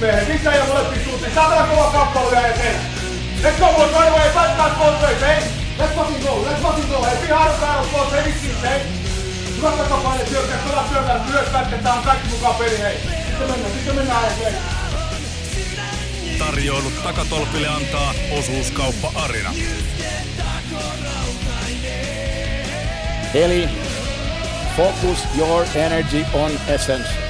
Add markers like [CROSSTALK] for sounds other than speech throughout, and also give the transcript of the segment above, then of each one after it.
Mehän sisään ja molempiin suuntiin. Saatana kova kappale vielä eteen. Let's go boys, right away. Back both ways, hey. Let's fucking go, let's fucking go. Hey, be hard battle boys, hey, vitsi, hey. Hyvä takapaine, syökkää, pelaa syökkää, myös pätketään, on kaikki mukaan peli, hei. Sitten mennään, sitten mennään eteen. Tarjoilut takatolpille antaa osuuskauppa Arina. Eli focus your energy on essence.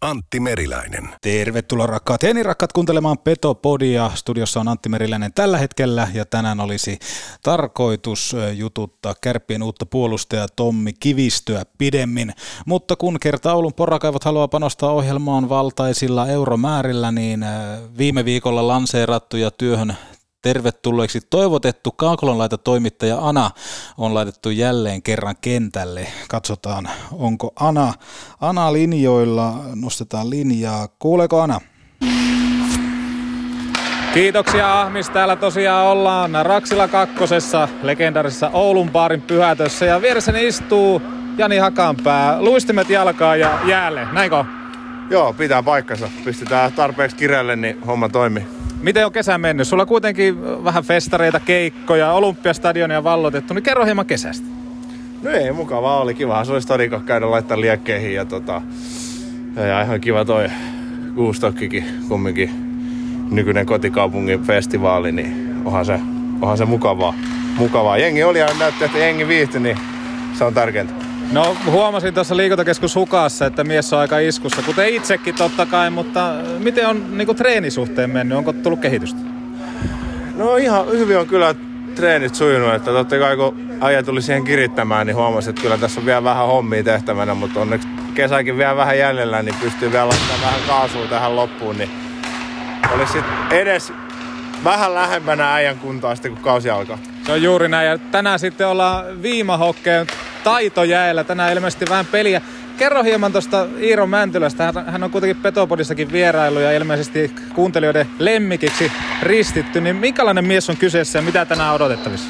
Antti Meriläinen. Tervetuloa rakkaat Heni rakkaat kuuntelemaan Petopodia. Studiossa on Antti Meriläinen tällä hetkellä ja tänään olisi tarkoitus jututtaa kärppien uutta puolustajaa Tommi Kivistöä pidemmin. Mutta kun kerta Oulun porakaivot haluaa panostaa ohjelmaan valtaisilla euromäärillä, niin viime viikolla lanseerattu ja työhön tervetulleeksi toivotettu Kaakolonlaita toimittaja Ana on laitettu jälleen kerran kentälle. Katsotaan, onko Ana, Ana linjoilla, nostetaan linjaa. Kuuleeko Ana? Kiitoksia Ahmis, täällä tosiaan ollaan Raksila kakkosessa, legendaarisessa Oulun baarin pyhätössä ja vieressäni istuu Jani Hakanpää, luistimet jalkaa ja jäälle, näinkö? Joo, pitää paikkansa. Pistetään tarpeeksi kireelle, niin homma toimii. Miten on kesä mennyt? Sulla kuitenkin vähän festareita, keikkoja, olympiastadionia vallotettu, niin kerro hieman kesästä. No ei, mukavaa oli. Kiva se oli stadikko käydä laittaa liekkeihin ja tota... Ja ihan kiva toi Guustokkikin kumminkin nykyinen kotikaupungin festivaali, niin onhan se, onhan se mukavaa. mukavaa. Jengi oli ja näytti, että jengi viihtyi, niin se on tärkeintä. No huomasin tuossa liikuntakeskus Hukassa, että mies on aika iskussa, kuten itsekin totta kai, mutta miten on niinku treenisuhteen mennyt? Onko tullut kehitystä? No ihan hyvin on kyllä treenit sujunut, että totta kai kun äijä tuli siihen kirittämään, niin huomasin, että kyllä tässä on vielä vähän hommia tehtävänä, mutta onneksi kesäkin vielä vähän jäljellä, niin pystyy vielä laittamaan vähän kaasua tähän loppuun, niin olisi sit edes vähän lähempänä äijän kuntoa sitten, kun kausi alkaa. Se on juuri näin. Ja tänään sitten ollaan viimahokkeen taitojäällä. Tänään ilmeisesti vähän peliä. Kerro hieman tuosta Iiro Mäntylästä. Hän on kuitenkin Petopodissakin vierailu ja ilmeisesti kuuntelijoiden lemmikiksi ristitty. Niin minkälainen mies on kyseessä ja mitä tänään odotettavissa?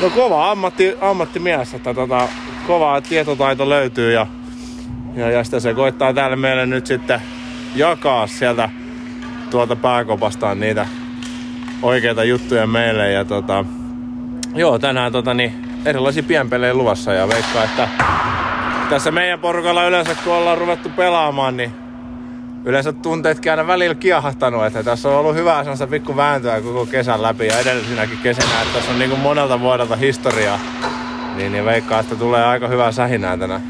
No kova ammatti, ammattimies, että tota, kova tietotaito löytyy ja, ja, ja sitä se koittaa täällä meille nyt sitten jakaa sieltä tuolta pääkopastaan niitä oikeita juttuja meille. Ja tota, joo, tänään tota, niin, erilaisia pienpelejä luvassa ja veikkaa, että tässä meidän porukalla yleensä kun ollaan ruvettu pelaamaan, niin yleensä tunteetkin aina välillä kiahahtanut, että tässä on ollut hyvää sellaista pikku vääntöä koko kesän läpi ja edellisinäkin kesänä, että tässä on niin kuin monelta vuodelta historiaa. Niin, niin veikkaa, että tulee aika hyvää sähinää tänään.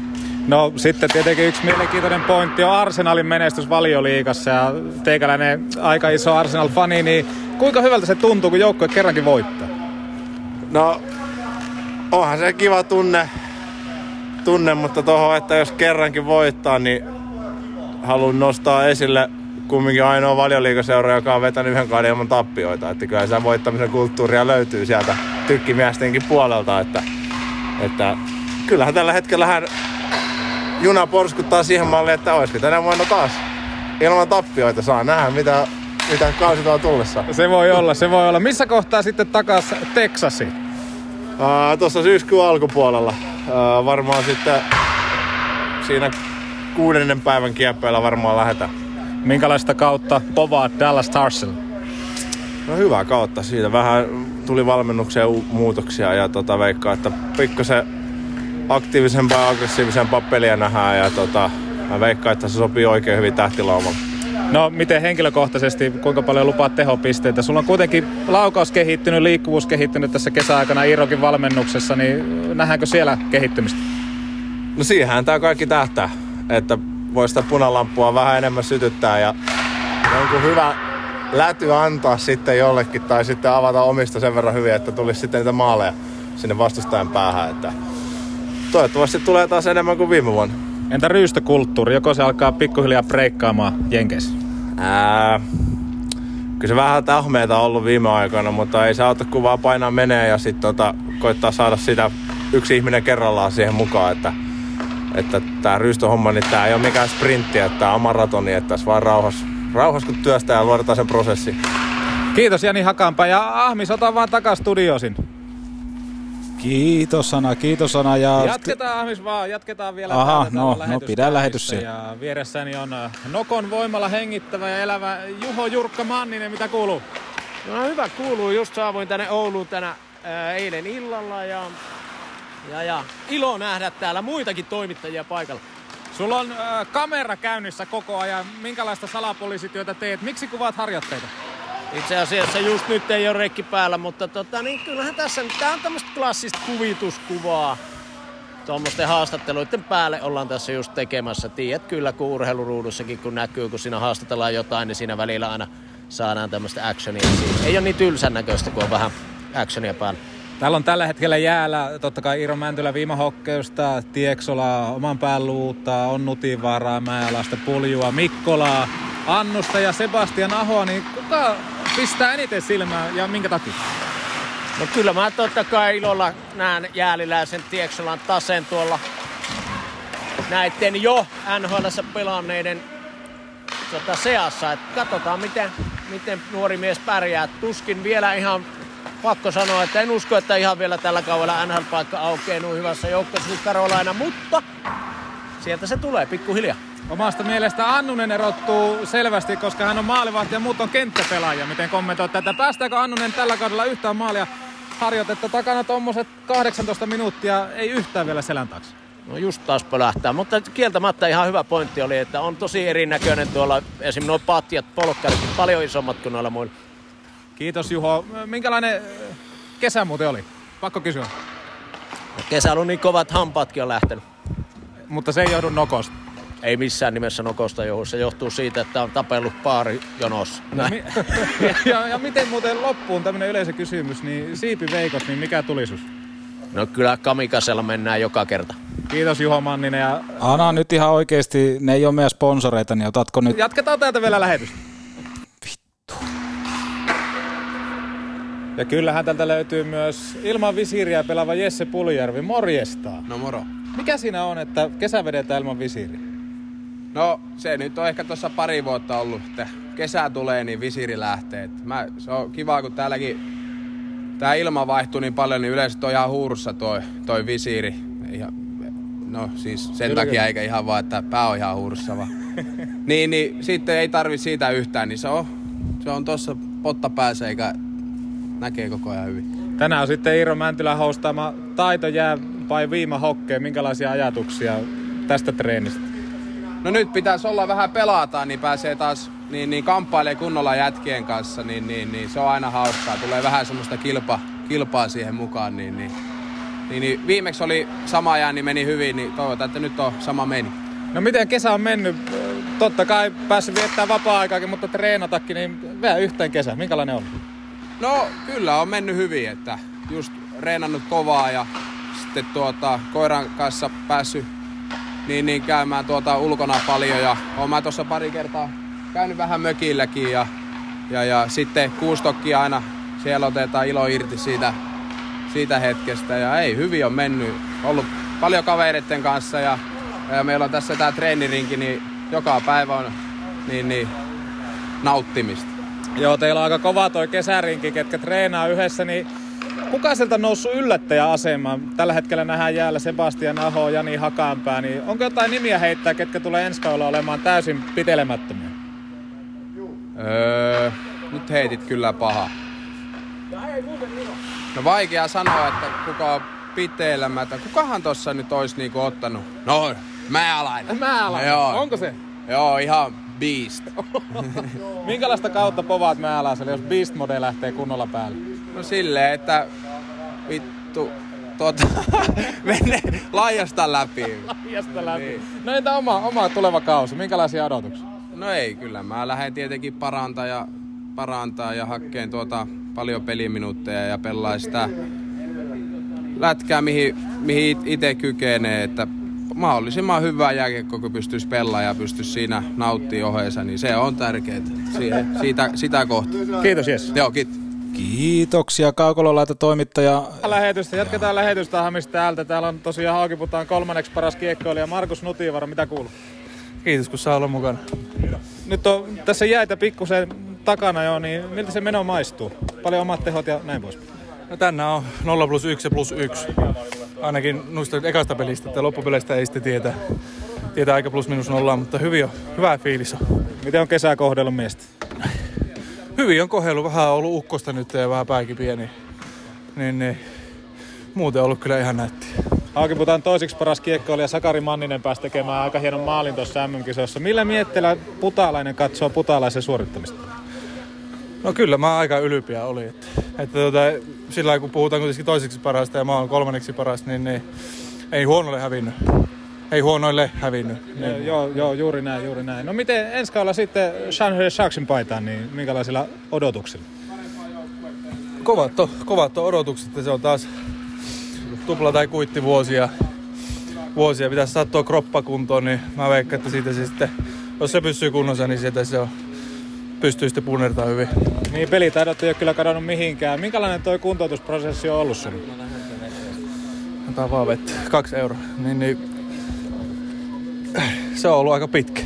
No sitten tietenkin yksi mielenkiintoinen pointti on Arsenalin menestys valioliigassa ja teikäläinen aika iso Arsenal-fani, niin kuinka hyvältä se tuntuu, kun joukkue kerrankin voittaa? No, onhan se kiva tunne, tunne mutta tuohon, että jos kerrankin voittaa, niin haluan nostaa esille kumminkin ainoa valioliikaseura, joka on vetänyt yhden kauden ilman tappioita. Että kyllä se voittamisen kulttuuria löytyy sieltä tykkimiestenkin puolelta. Että, että kyllähän tällä hetkellä hän juna porskuttaa siihen malliin, että olisiko tänä vuonna taas ilman tappioita. Saa nähdä, mitä, mitä kausi tuo tullessa. Se voi olla, se voi olla. Missä kohtaa sitten takas Texasi? Tuossa syyskuun alkupuolella. Uh, varmaan sitten siinä kuudennen päivän kieppeillä varmaan lähdetään. Minkälaista kautta povaa Dallas Starsilla? No hyvää kautta. Siitä vähän tuli valmennuksia muutoksia ja tota, veikkaa, että pikkasen aktiivisempaa ja aggressiivisempaa peliä nähdään ja tota, mä veikkaan, että se sopii oikein hyvin tähtilaumalle. No miten henkilökohtaisesti, kuinka paljon lupaat tehopisteitä? Sulla on kuitenkin laukaus kehittynyt, liikkuvuus kehittynyt tässä kesäaikana Iirokin valmennuksessa, niin nähdäänkö siellä kehittymistä? No siihenhän tää kaikki tähtää, että voi sitä punalampua vähän enemmän sytyttää ja jonkun hyvä läty antaa sitten jollekin tai sitten avata omista sen verran hyvin, että tulisi sitten niitä maaleja sinne vastustajan päähän. Että toivottavasti tulee taas enemmän kuin viime vuonna. Entä ryystökulttuuri? Joko se alkaa pikkuhiljaa breikkaamaan Jenkeissä? Ää, kyllä se vähän tahmeita ollut viime aikoina, mutta ei se auta kun vaan painaa menee ja sitten tota, koittaa saada sitä yksi ihminen kerrallaan siihen mukaan, että että tämä ryystöhomma, niin tämä ei ole mikään sprintti, että tämä on maratoni, että tässä vaan rauhassa, rauhassa kun työstää ja luodetaan sen prosessi. Kiitos Jani Hakanpää ja Ahmis, ota vaan takas studiosin. Kiitos sana, kiitos sana. Ja... Jatketaan Ahmis vaan, jatketaan vielä. Aha, no, no pidä lähetys Ja vieressäni on äh, Nokon voimalla hengittävä ja elävä Juho Jurkka Manninen, mitä kuuluu? No hyvä kuuluu, just saavuin tänne Ouluun tänä ää, äh, eilen illalla ja, ja, ja ilo nähdä täällä muitakin toimittajia paikalla. Sulla on äh, kamera käynnissä koko ajan. Minkälaista salapoliisityötä teet? Miksi kuvaat harjoitteita? Itse asiassa just nyt ei ole rekki päällä, mutta tota, niin kyllähän tässä tää on tämmöistä klassista kuvituskuvaa. Tuommoisten haastatteluiden päälle ollaan tässä just tekemässä. Tiedät kyllä, kun urheiluruudussakin kun näkyy, kun siinä haastatellaan jotain, niin siinä välillä aina saadaan tämmöistä actionia. Siinä. Ei ole niin tylsän näköistä, kun on vähän actionia päällä. Täällä on tällä hetkellä jäällä totta kai Iiro Mäntylä viimahokkeusta, Tieksola, oman pään luutta, on Nutivaaraa, Määlasta, Puljua, Mikkolaa, Annusta ja Sebastian Ahoa, niin kuka pistää eniten silmää ja minkä takia? No kyllä mä totta kai ilolla näen Jääliläisen Tieksolan tasen tuolla näiden jo nhl pelanneiden tota, seassa. Et katsotaan miten, miten nuori mies pärjää. Tuskin vielä ihan pakko sanoa, että en usko, että ihan vielä tällä kaudella NHL-paikka aukeaa hyvässä joukkueessa Karolaina, mutta sieltä se tulee pikkuhiljaa. Omasta mielestä Annunen erottuu selvästi, koska hän on maalivahti ja muut on kenttäpelaaja. Miten kommentoit tätä? Päästääkö Annunen tällä kaudella yhtään maalia harjoitetta takana tuommoiset 18 minuuttia, ei yhtään vielä selän taakse? No just taas pölähtää, mutta kieltämättä ihan hyvä pointti oli, että on tosi erinäköinen tuolla esimerkiksi nuo patjat, polkkarit, paljon isommat kuin noilla muilla. Kiitos Juho. Minkälainen kesä muuten oli? Pakko kysyä. Kesä on niin kovat hampaatkin on lähtenyt. Mutta se ei johdu nokosta. Ei missään nimessä nokosta johdu. Se johtuu siitä, että on tapellut paari jonossa. No, mi- [LAUGHS] ja, ja, miten muuten loppuun tämmöinen yleisökysymys, niin Siipi Veikos, niin mikä tulisus? No kyllä kamikasella mennään joka kerta. Kiitos Juho Manninen. Ja... Ana nyt ihan oikeasti, ne ei ole meidän sponsoreita, niin otatko nyt... Jatketaan täältä vielä lähetystä. Ja kyllähän tältä löytyy myös ilman visiiriä pelaava Jesse Puljärvi. Morjesta. No moro. Mikä siinä on, että kesä vedetään ilman visiiriä? No se nyt on ehkä tuossa pari vuotta ollut, että kesä tulee, niin visiiri lähtee. Mä, se on kiva, kun täälläkin tää ilma vaihtuu niin paljon, niin yleensä on ihan huurussa toi, toi visiiri. Ihan, no siis sen kyllä, takia kyllä. eikä ihan vaan, että pää on ihan huurussa vaan. [LAUGHS] niin, niin sitten ei tarvi siitä yhtään, niin se on, se on tossa potta päässä eikä näkee koko ajan hyvin. Tänään on sitten Iiro Mäntylä hostaama taito jää vai viima hokkeen. Minkälaisia ajatuksia tästä treenistä? No nyt pitäisi olla vähän pelata, niin pääsee taas niin, niin kamppailee kunnolla jätkien kanssa, niin, niin, niin se on aina hauskaa. Tulee vähän semmoista kilpa, kilpaa siihen mukaan, niin, niin, niin, niin viimeksi oli sama jää, niin meni hyvin, niin toivotaan, että nyt on sama meni. No miten kesä on mennyt? Totta kai päässyt viettämään vapaa-aikaakin, mutta treenatakin, niin vielä yhteen kesä. Minkälainen on? No kyllä on mennyt hyvin, että just reenannut kovaa ja sitten tuota, koiran kanssa päässyt niin, niin käymään tuota ulkona paljon ja oon mä tuossa pari kertaa käynyt vähän mökilläkin ja, ja, ja sitten kuustokki aina siellä otetaan ilo irti siitä, siitä hetkestä ja ei, hyvin on mennyt. Ollut paljon kavereiden kanssa ja, ja meillä on tässä tää treenirinki, niin joka päivä on niin, niin, nauttimista. Joo, teillä on aika kova toi kesärinki, ketkä treenaa yhdessä, niin kuka sieltä noussut yllättäjäasemaan? Tällä hetkellä nähdään jäällä Sebastian Aho, Jani Hakanpää, niin onko jotain nimiä heittää, ketkä tulee ensi kaudella olemaan täysin pitelemättömiä? Öö, nyt heitit kyllä paha. No vaikea sanoa, että kuka on pitelemättä. Kukahan tossa nyt olisi niinku ottanut? No, määläinen. Määläinen, Joo. onko se? Joo, ihan Beast. [LAUGHS] Minkälaista kautta povaat Mäläselle, jos Beast Mode lähtee kunnolla päälle? No silleen, että vittu, tuota, [LAUGHS] mene laajasta läpi. Laajasta läpi. Niin. No entä oma, oma tuleva kausi, minkälaisia odotuksia? No ei, kyllä mä lähden tietenkin parantaa ja, parantaa ja hakkeen tuota paljon peliminuutteja ja pelaa sitä lätkää, mihin, mihin itse kykenee, että mahdollisimman hyvää jääkiekkoa, kun pystyisi pelaamaan ja pystyisi siinä nauttimaan oheensa, niin se on tärkeää. Siitä, sitä kohtaa. Kiitos, Jes. Joo, kiitos. Kiitoksia Kaukololaita toimittaja. Lähetystä, jatketaan lähetystä Hamis täältä. Täällä on tosiaan Haukiputaan kolmanneksi paras kiekkoilija Markus Nutivara. Mitä kuuluu? Kiitos kun saa olla mukana. Nyt on tässä jäitä pikkusen takana jo, niin miltä se meno maistuu? Paljon omat tehot ja näin pois. No tänään on 0 plus 1 ja plus 1. Ainakin noista ekasta pelistä, että loppupeleistä ei sitten tietä, tietää aika plus minus nollaa, mutta hyvin on, hyvä fiilis on. Miten on kesää kohdellut miestä? Hyvin on kohdellut, vähän on ollut ukkosta nyt ja vähän pääkin pieni. Niin, niin. Muuten on ollut kyllä ihan nätti. Haukiputaan toiseksi paras kiekkoilija Sakari Manninen pääsi tekemään aika hienon maalin tuossa MM-kisossa. Millä mietteellä putalainen katsoo putalaisen suorittamista? No kyllä mä aika ylpeä oli. Että, että tota, sillä kun puhutaan kuitenkin toiseksi parasta ja mä oon kolmanneksi paras, niin, niin ei huonolle hävinnyt. Ei huonoille hävinnyt. Niin. Joo, joo, juuri näin, juuri näin. No miten ensi kaudella sitten Shanghai Sharksin paitaan, niin minkälaisilla odotuksilla? Kovat on, kovat on odotukset, että se on taas tupla tai kuitti vuosia. Vuosia pitäisi saattua kroppakuntoon, niin mä veikkaan, että siitä se sitten, jos se pysyy kunnossa, niin sieltä se on, pystyy sitten punnertamaan hyvin. Niin, pelitaidot ei ole kyllä kadonnut mihinkään. Minkälainen tuo kuntoutusprosessi on ollut sinulla? Otetaan vaan vettä. Kaksi euroa. Niin, niin, se on ollut aika pitkä.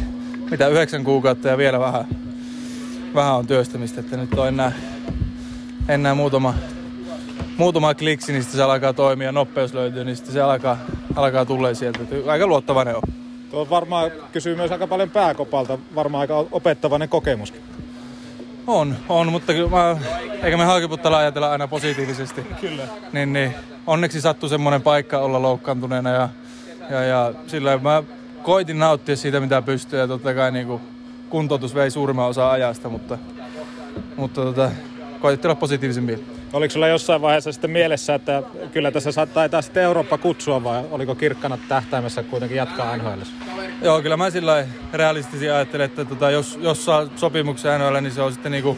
Mitä yhdeksän kuukautta ja vielä vähän, vähän on työstämistä, että nyt on enää, enää muutama, muutama kliksi, niin se alkaa toimia, nopeus löytyy, niin se alkaa, alkaa tulla sieltä. Aika luottavainen on. Tuo varmaan kysyy myös aika paljon pääkopalta, varmaan aika opettavainen kokemuskin. On, on, mutta kyllä mä, eikä me Haakiputtalla ajatella aina positiivisesti. Kyllä. Niin, niin onneksi sattui semmoinen paikka olla loukkaantuneena ja, ja, ja sillä mä koitin nauttia siitä mitä pystyy ja totta kai niin kuin kuntoutus vei suurimman osa ajasta, mutta, mutta tota, koitettiin olla positiivisen mielin. Oliko sulla jossain vaiheessa sitten mielessä, että kyllä tässä taitaa sitten Eurooppa kutsua vai oliko kirkkana tähtäimessä kuitenkin jatkaa NHL? Joo, kyllä mä sillä realistisesti ajattelen, että tota, jos, jos saa sopimuksen NHL, niin se on sitten niinku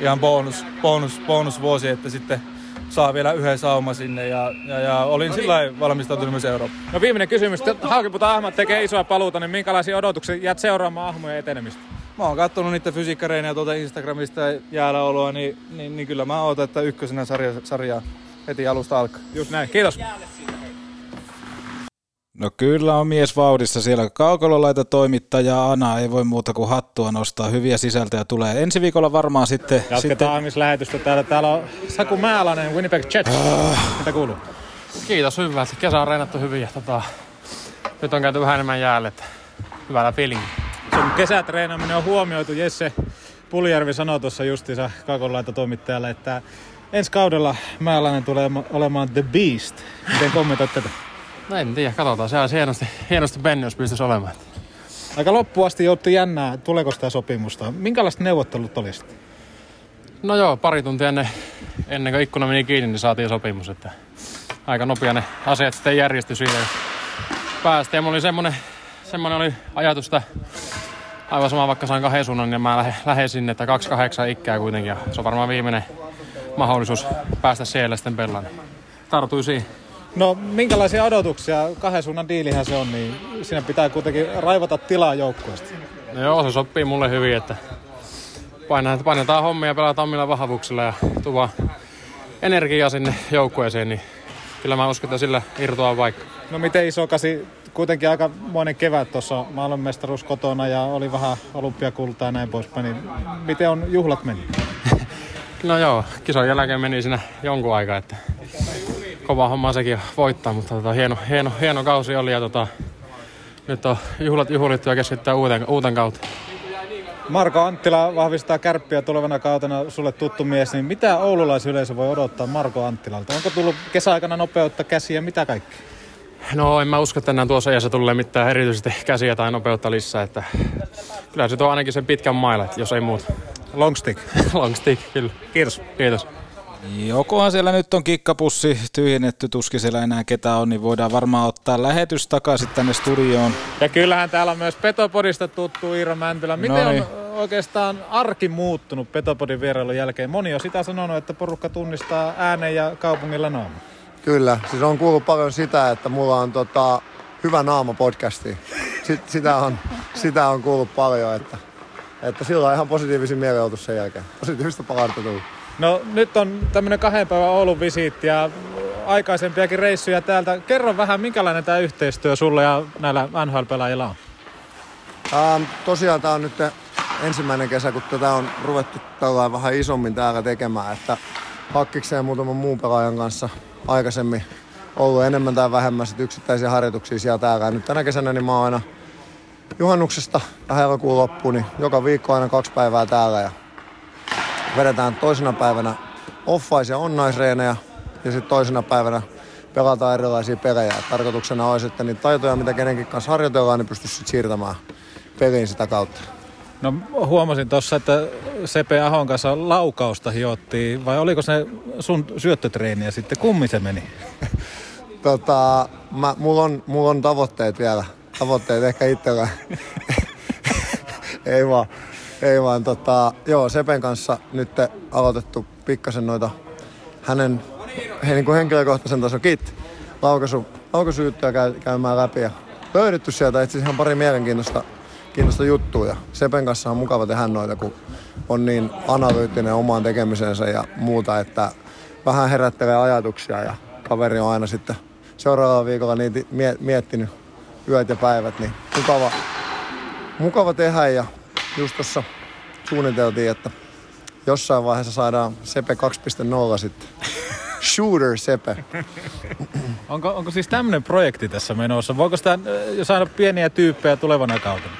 ihan bonus, bonus, bonus vuosi, että sitten saa vielä yhden sauma sinne ja, ja, ja olin no niin. sillä valmistautunut myös Eurooppaan. No viimeinen kysymys. Haukiputa Ahmat tekee isoa paluuta, niin minkälaisia odotuksia jäät seuraamaan ahmojen etenemistä? Mä oon katsonut niitä fysiikkareinejä tuolta Instagramista jäällä oloa, niin, niin, niin, kyllä mä ootan, että ykkösenä sarja, sarjaa heti alusta alkaa. Just näin. Kiitos. No kyllä on mies vauhdissa siellä. Kaukololaita toimittaja Ana ei voi muuta kuin hattua nostaa. Hyviä sisältöjä tulee. Ensi viikolla varmaan sitten... Jatketaan sitten... lähetystä täällä. Täällä on Saku Määlänen, Winnipeg Jets. Ah. Mitä kuuluu? Kiitos, hyvä. Kesä on reenattu hyvin ja tota, nyt on käyty vähän enemmän jäälle. Että hyvällä feelingi. Sun kesätreenaaminen on huomioitu. Jesse Puljärvi sanoi tuossa justiinsa Kaukololaita toimittajalle, että ensi kaudella Määlänen tulee olemaan The Beast. Miten kommentoit tätä? No en tiedä, katsotaan. Se olisi hienosti, hienosti mennyt, jos pystyisi olemaan. Aika loppuasti joutui jännää, tuleeko sitä sopimusta. Minkälaiset neuvottelut oli sitten? No joo, pari tuntia ennen, ennen kuin ikkuna meni kiinni, niin saatiin sopimus. Että aika nopea ne asiat sitten järjestyi siihen. Päästiin. Ja mulla oli semmonen, semmonen oli ajatus, että aivan sama vaikka saan kahden suunnan, niin mä lähden, lähden sinne, että 28 ikkää kuitenkin. Ja se on varmaan viimeinen mahdollisuus päästä siellä sitten pelaan. Tartui siihen. No minkälaisia odotuksia, kahden suunnan diilihän se on, niin siinä pitää kuitenkin raivata tilaa joukkueesta. No joo, se sopii mulle hyvin, että painetaan, painetaan hommia ja pelataan omilla vahvuuksilla ja tuva energiaa sinne joukkueeseen, niin kyllä mä uskon, että sillä irtoaa vaikka. No miten iso kasi, kuitenkin aika monen kevät tuossa maailmanmestaruus kotona ja oli vähän olympiakultaa ja näin poispäin, niin miten on juhlat mennyt? [LAUGHS] no joo, kisojen jälkeen meni siinä jonkun aikaa, että kova homma sekin voittaa, mutta tota, hieno, hieno, hieno kausi oli ja tota, nyt on juhlat juhlittu ja keskittää uuteen, uuteen kautta. Marko Anttila vahvistaa kärppiä tulevana kautena sulle tuttu mies, niin mitä oululaisyleisö voi odottaa Marko Anttilalta? Onko tullut kesäaikana nopeutta käsiä, mitä kaikki? No en mä usko, että enää tuossa ajassa tulee mitään erityisesti käsiä tai nopeutta lisää. Että kyllä se tuo ainakin sen pitkän mailan, jos ei muuta. Long stick. [LAUGHS] Long stick, kyllä. Kiitos. Kiitos. Jokohan siellä nyt on kikkapussi tyhjennetty, tuskin siellä enää ketä on, niin voidaan varmaan ottaa lähetys takaisin tänne studioon. Ja kyllähän täällä on myös Petopodista tuttu Iiro Mäntylä. Miten Noniin. on oikeastaan arki muuttunut Petopodin vierailun jälkeen? Moni on sitä sanonut, että porukka tunnistaa äänen ja kaupungilla naaman. Kyllä, siis on kuullut paljon sitä, että mulla on tota, hyvä naama podcasti. Sit, sitä, on, sitä on kuullut paljon, että, että sillä on ihan positiivisen mielenotus sen jälkeen. Positiivista palautetta tullut. No nyt on tämmöinen kahden päivän Oulun visiitti ja aikaisempiakin reissuja täältä. Kerro vähän, minkälainen tämä yhteistyö sulle ja näillä NHL-pelaajilla on? Ähm, tosiaan tämä on nyt ensimmäinen kesä, kun tätä on ruvettu tällainen vähän isommin täällä tekemään, että Hakkiksen ja muutaman muun pelaajan kanssa aikaisemmin ollut enemmän tai vähemmän sit yksittäisiä harjoituksia siellä täällä. Ja nyt tänä kesänä niin mä oon aina juhannuksesta tähän elokuun loppuun, niin joka viikko aina kaksi päivää täällä ja vedetään toisena päivänä offais- ja onnaisreenejä ja sitten toisena päivänä pelataan erilaisia pelejä. Tarkoituksena olisi, että niitä taitoja, mitä kenenkin kanssa harjoitellaan, niin pystyisi sit siirtämään peliin sitä kautta. No huomasin tuossa, että Sepe Ahon kanssa laukausta hiottiin, vai oliko se sun syöttötreeniä sitten? Kummi se meni? [LAUGHS] Tota, mä, mulla, on, mulla on tavoitteet vielä. Tavoitteet ehkä itsellä. [LAUGHS] ei vaan. Ei vaan. Tota, joo, Sepen kanssa nyt aloitettu pikkasen noita hänen he, niin kuin henkilökohtaisen tason kit. Laukaisu, laukaisujuttuja käy, käymään läpi ja löydetty sieltä itse ihan pari mielenkiintoista kiinnosta juttua. Ja Sepen kanssa on mukava tehdä noita, kun on niin analyyttinen omaan tekemisensä ja muuta, että vähän herättelee ajatuksia ja kaveri on aina sitten seuraavalla viikolla niitä mie- miettinyt yöt ja päivät, niin mukava, mukava tehdä ja just tuossa suunniteltiin, että jossain vaiheessa saadaan Sepe 2.0 sitten. Shooter Sepe. Onko, onko siis tämmöinen projekti tässä menossa? Voiko sitä saada pieniä tyyppejä tulevana kautena?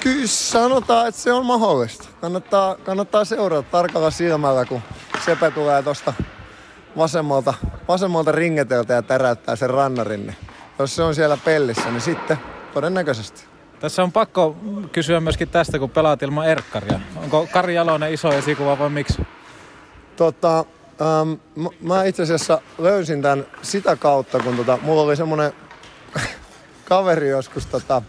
Kyllä sanotaan, että se on mahdollista. Kannattaa, kannattaa seurata tarkalla silmällä, kun Sepe tulee tuosta vasemmalta, vasemmalta ringeteltä ja täräyttää sen rannarin. Jos se on siellä pellissä, niin sitten todennäköisesti. Tässä on pakko kysyä myöskin tästä, kun pelaat ilman Erkkaria. Onko Kari Jalonen iso esikuva vai miksi? Tota, ähm, mä itse asiassa löysin tämän sitä kautta, kun tota, mulla oli semmonen [LAUGHS] kaveri joskus, tota,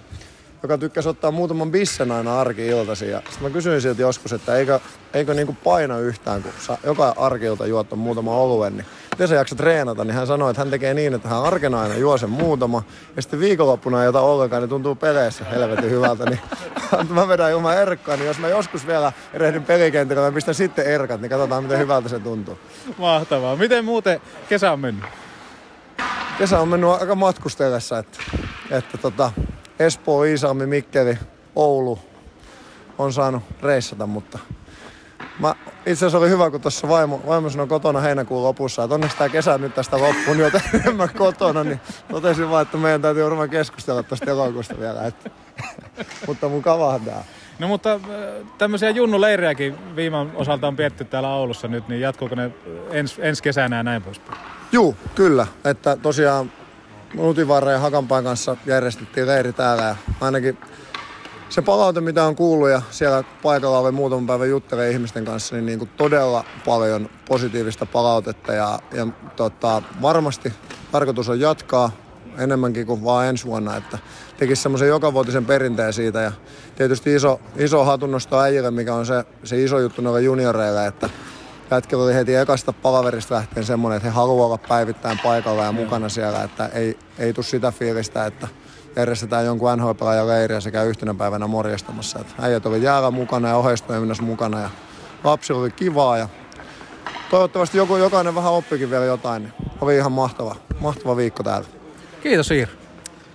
joka tykkäsi ottaa muutaman bissen aina arki-iltaisin. Ja sitten mä kysyin siltä joskus, että eikö, eikö niinku paina yhtään, kun saa joka arki-ilta juottu muutama oluen, niin miten sä jaksat treenata, niin hän sanoi, että hän tekee niin, että hän arkena aina juo sen muutama, ja sitten viikonloppuna ei ota ollenkaan, niin tuntuu peleissä helvetin hyvältä, niin [LAUGHS] mä vedän ilman erkkaa, niin jos mä joskus vielä erehdyn pelikentillä, mä pistän sitten erkat, niin katsotaan miten hyvältä se tuntuu. Mahtavaa. Miten muuten kesä on mennyt? Kesä on mennyt aika matkustellessa, että, että tota, Espoo, Iisalmi, Mikkeli, Oulu on saanut reissata, mutta mä, itse asiassa oli hyvä, kun tuossa vaimo, vaimo sanoi kotona heinäkuun lopussa, että onneksi tämä kesä nyt tästä loppuun, joten [LAUGHS] enemmän kotona, niin totesin vaan, että meidän täytyy varmaan keskustella tuosta elokuusta vielä. Että, [LAUGHS] mutta mukavahan tää. No mutta äh, tämmöisiä junnuleirejäkin viiman osalta on pietty täällä Oulussa nyt, niin jatkuuko ne ens, ensi kesänä ja näin poispäin? Juu, kyllä. Että tosiaan Nutivarren ja Hakanpään kanssa järjestettiin leiri täällä ja ainakin se palaute, mitä on kuullut ja siellä paikalla oli muutaman päivän juttelee ihmisten kanssa, niin, niin kuin todella paljon positiivista palautetta ja, ja tota, varmasti tarkoitus on jatkaa enemmänkin kuin vaan ensi vuonna, että tekisi semmoisen jokavuotisen perinteen siitä ja tietysti iso, iso hatunnosto äijille, mikä on se, se iso juttu noille junioreille, että jätkillä oli heti ekasta palaverista lähtien semmoinen, että he haluaa olla päivittäin paikalla ja mukana siellä, että ei, ei tule sitä fiilistä, että järjestetään jonkun nhl leiriä sekä yhtenä päivänä morjastamassa. Että äijät oli jäällä mukana ja oheistoiminnassa mukana ja lapsilla oli kivaa ja toivottavasti joku, jokainen vähän oppikin vielä jotain, niin oli ihan mahtava, mahtava viikko täällä. Kiitos Iir.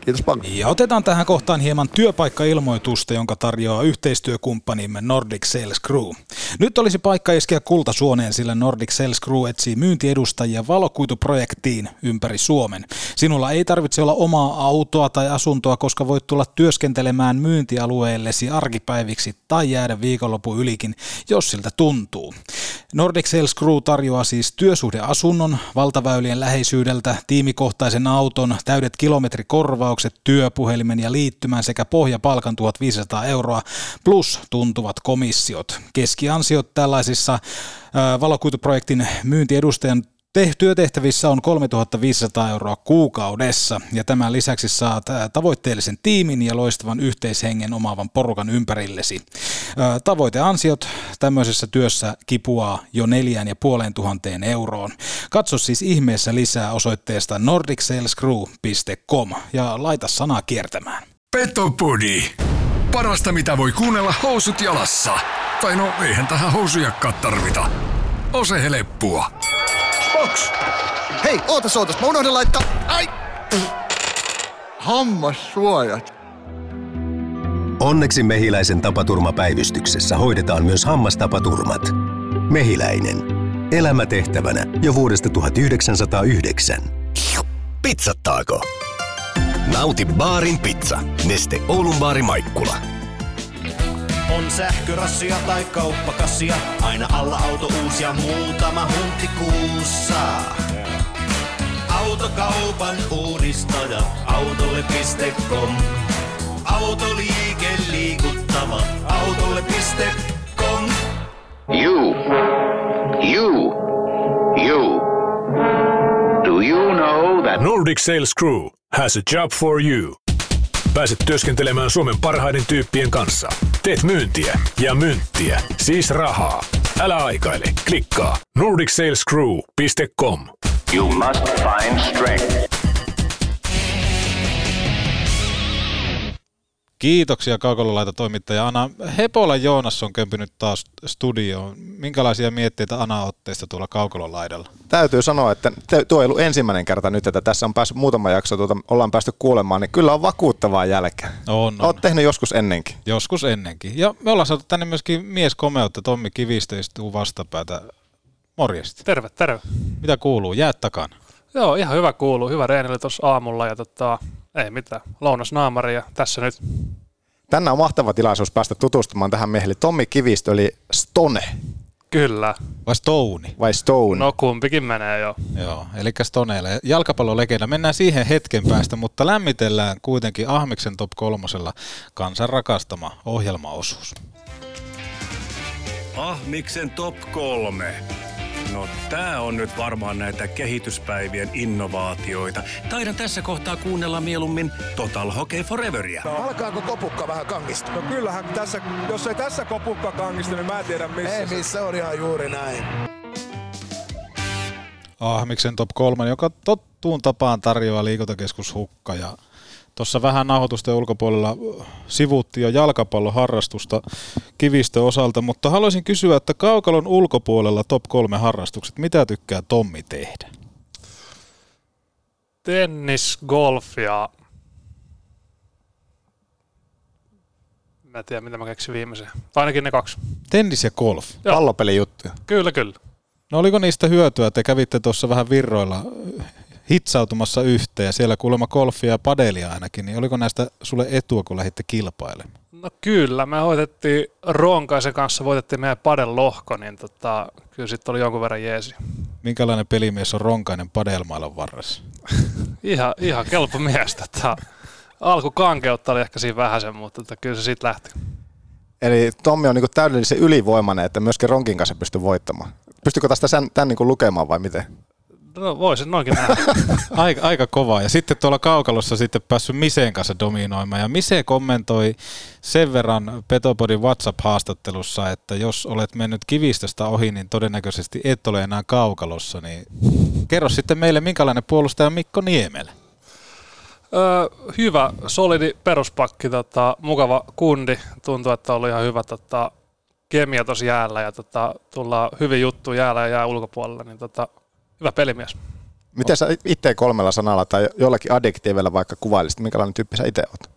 Kiitos paljon. Ja otetaan tähän kohtaan hieman työpaikkailmoitusta, jonka tarjoaa yhteistyökumppanimme Nordic Sales Crew. Nyt olisi paikka iskeä kultasuoneen, sillä Nordic Sales Crew etsii myyntiedustajia valokuituprojektiin ympäri Suomen. Sinulla ei tarvitse olla omaa autoa tai asuntoa, koska voit tulla työskentelemään myyntialueellesi arkipäiviksi tai jäädä viikonlopun ylikin, jos siltä tuntuu. Nordic Sales Crew tarjoaa siis työsuhdeasunnon valtaväylien läheisyydeltä, tiimikohtaisen auton, täydet kilometrikorvaukset, työpuhelimen ja liittymän sekä pohjapalkan 1500 euroa plus tuntuvat komissiot. Keskiansiot tällaisissa valokuituprojektin myyntiedustajan työtehtävissä on 3500 euroa kuukaudessa ja tämän lisäksi saat tavoitteellisen tiimin ja loistavan yhteishengen omaavan porukan ympärillesi. Tavoiteansiot tämmöisessä työssä kipuaa jo neljään ja puoleen tuhanteen euroon. Katso siis ihmeessä lisää osoitteesta nordicsalescrew.com ja laita sanaa kiertämään. Petopodi. Parasta mitä voi kuunnella housut jalassa. Tai no eihän tähän housujakkaan tarvita. Ose heleppua. Box! Hei, ootas ootas, mä unohdin laittaa... Ai! Hammassuojat. Onneksi Mehiläisen tapaturmapäivystyksessä hoidetaan myös hammastapaturmat. Mehiläinen. Elämä tehtävänä jo vuodesta 1909. Pizzattaako? Nauti baarin pizza. Neste Oulun baari Maikkula. On sähkörassia tai kauppakassia, aina alla auto uusia muutama hunti kuussa. Autokaupan uudistaja, autolle.com. Autoliike liikuttava, autolle.com. You. You. You. Do you know that... Nordic Sales Crew has a job for you. Pääset työskentelemään Suomen parhaiden tyyppien kanssa. Teet myyntiä ja myyntiä, siis rahaa. Älä aikaile, klikkaa nordicsalescrew.com. You must find strength. Kiitoksia Kaukololaita toimittaja Ana. Hepola Joonas on kömpynyt taas studioon. Minkälaisia mietteitä Ana otteista tuolla Kaukololaidalla? Täytyy sanoa, että tuo ei ollut ensimmäinen kerta nyt, että tässä on päässyt muutama jakso, tuota, ollaan päästy kuulemaan, niin kyllä on vakuuttavaa jälkeä. On, on. Olet tehnyt joskus ennenkin. Joskus ennenkin. Ja me ollaan saatu tänne myöskin mies komeutta, Tommi Kivistö istuu vastapäätä. Morjesta. Terve, terve. Mitä kuuluu? Jäät takana. Joo, ihan hyvä kuuluu. Hyvä reeni oli tuossa aamulla ja tota, ei mitään. Lounasnaamari ja tässä nyt. Tänään on mahtava tilaisuus päästä tutustumaan tähän miehelle. Tommi Kivistö eli Stone. Kyllä. Vai Stone? Vai Stone? No kumpikin menee jo. Joo, eli Stoneelle. Jalkapallolegenda. Mennään siihen hetken päästä, mutta lämmitellään kuitenkin Ahmiksen top kolmosella kansan rakastama ohjelmaosuus. Ahmiksen top kolme. No tää on nyt varmaan näitä kehityspäivien innovaatioita. Taidan tässä kohtaa kuunnella mieluummin Total Hockey Foreveria. No, alkaako kopukka vähän kangistua? No kyllähän tässä, jos ei tässä kopukka kangistu, niin mä en tiedä missä. Ei missä, on ihan juuri näin. Ahmiksen top 3, joka tottuun tapaan tarjoaa liikuntakeskus Hukka ja Tuossa vähän nauhoitusten ulkopuolella sivuttiin jo jalkapalloharrastusta kivistö osalta, mutta haluaisin kysyä, että kaukalon ulkopuolella top kolme harrastukset, mitä tykkää Tommi tehdä? Tennis, golf ja... Mä en tiedä, mitä mä keksin viimeisen. Ainakin ne kaksi. Tennis ja golf. Joo. Pallopelijuttuja. Kyllä, kyllä. No oliko niistä hyötyä? Te kävitte tuossa vähän virroilla hitsautumassa yhteen ja siellä kuulemma golfia ja padelia ainakin, niin oliko näistä sulle etua, kun lähditte kilpailemaan? No kyllä, me hoitettiin Ronkaisen kanssa, voitettiin meidän padel lohko, niin tota, kyllä sitten oli jonkun verran jeesi. Minkälainen pelimies on Ronkainen padelmailan varressa? [LAUGHS] ihan, ihan kelpo miestä. Tota, alku kankeutta oli ehkä siinä vähäsen, mutta tota, kyllä se sitten lähti. Eli Tommi on niinku täydellisen ylivoimainen, että myöskin Ronkin kanssa pystyy voittamaan. Pystykö tästä tämän, tämän niinku lukemaan vai miten? No voisin noinkin nähdä. [LAUGHS] aika, aika kovaa. Ja sitten tuolla kaukalossa sitten päässyt Miseen kanssa dominoimaan. Ja Mise kommentoi sen verran Petopodin WhatsApp-haastattelussa, että jos olet mennyt kivistöstä ohi, niin todennäköisesti et ole enää kaukalossa. Niin kerro sitten meille, minkälainen puolustaja Mikko Niemelä? Öö, hyvä, solidi peruspakki, tota, mukava kundi. Tuntuu, että on ollut ihan hyvä tota, kemia tuossa jäällä ja tota, tullaan hyvin juttu jäällä ja jää ulkopuolella. Niin tota, hyvä pelimies. Miten sä itse kolmella sanalla tai jollakin adjektiivilla vaikka kuvailisit, minkälainen tyyppi sä itse oot?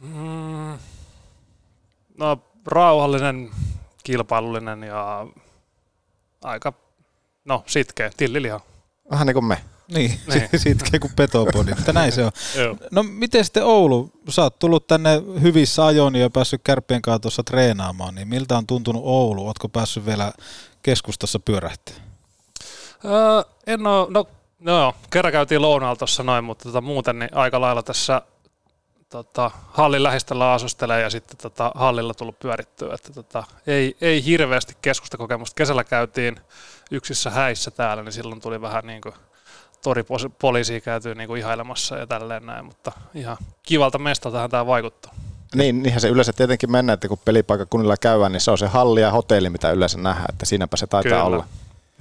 Mm, no rauhallinen, kilpailullinen ja aika, no sitkeä, tilliliha. Vähän niin kuin me. Niin, Niin. siitä kuin petopodi, mutta näin se on. No miten sitten Oulu, sä oot tullut tänne hyvissä ajoin ja päässyt kärppien kanssa tuossa treenaamaan, niin miltä on tuntunut Oulu? Ootko päässyt vielä keskustassa pyörähtää? Öö, en oo, no, no joo, kerran käytiin lounaalla tuossa noin, mutta tota, muuten niin aika lailla tässä tota, hallin lähistöllä asustelee ja sitten tota, hallilla tullut pyörittyä. Että, tota, ei, ei hirveästi keskustakokemusta. Kesällä käytiin yksissä häissä täällä, niin silloin tuli vähän niin kuin toripoliisia käytyy niin kuin ihailemassa ja tälleen näin, mutta ihan kivalta mestaltahan tämä vaikuttaa. Niin, niinhän se yleensä tietenkin mennään, että kun pelipaikkakunnilla käydään, niin se on se halli ja hotelli, mitä yleensä nähdään, että siinäpä se taitaa Kyllä. olla.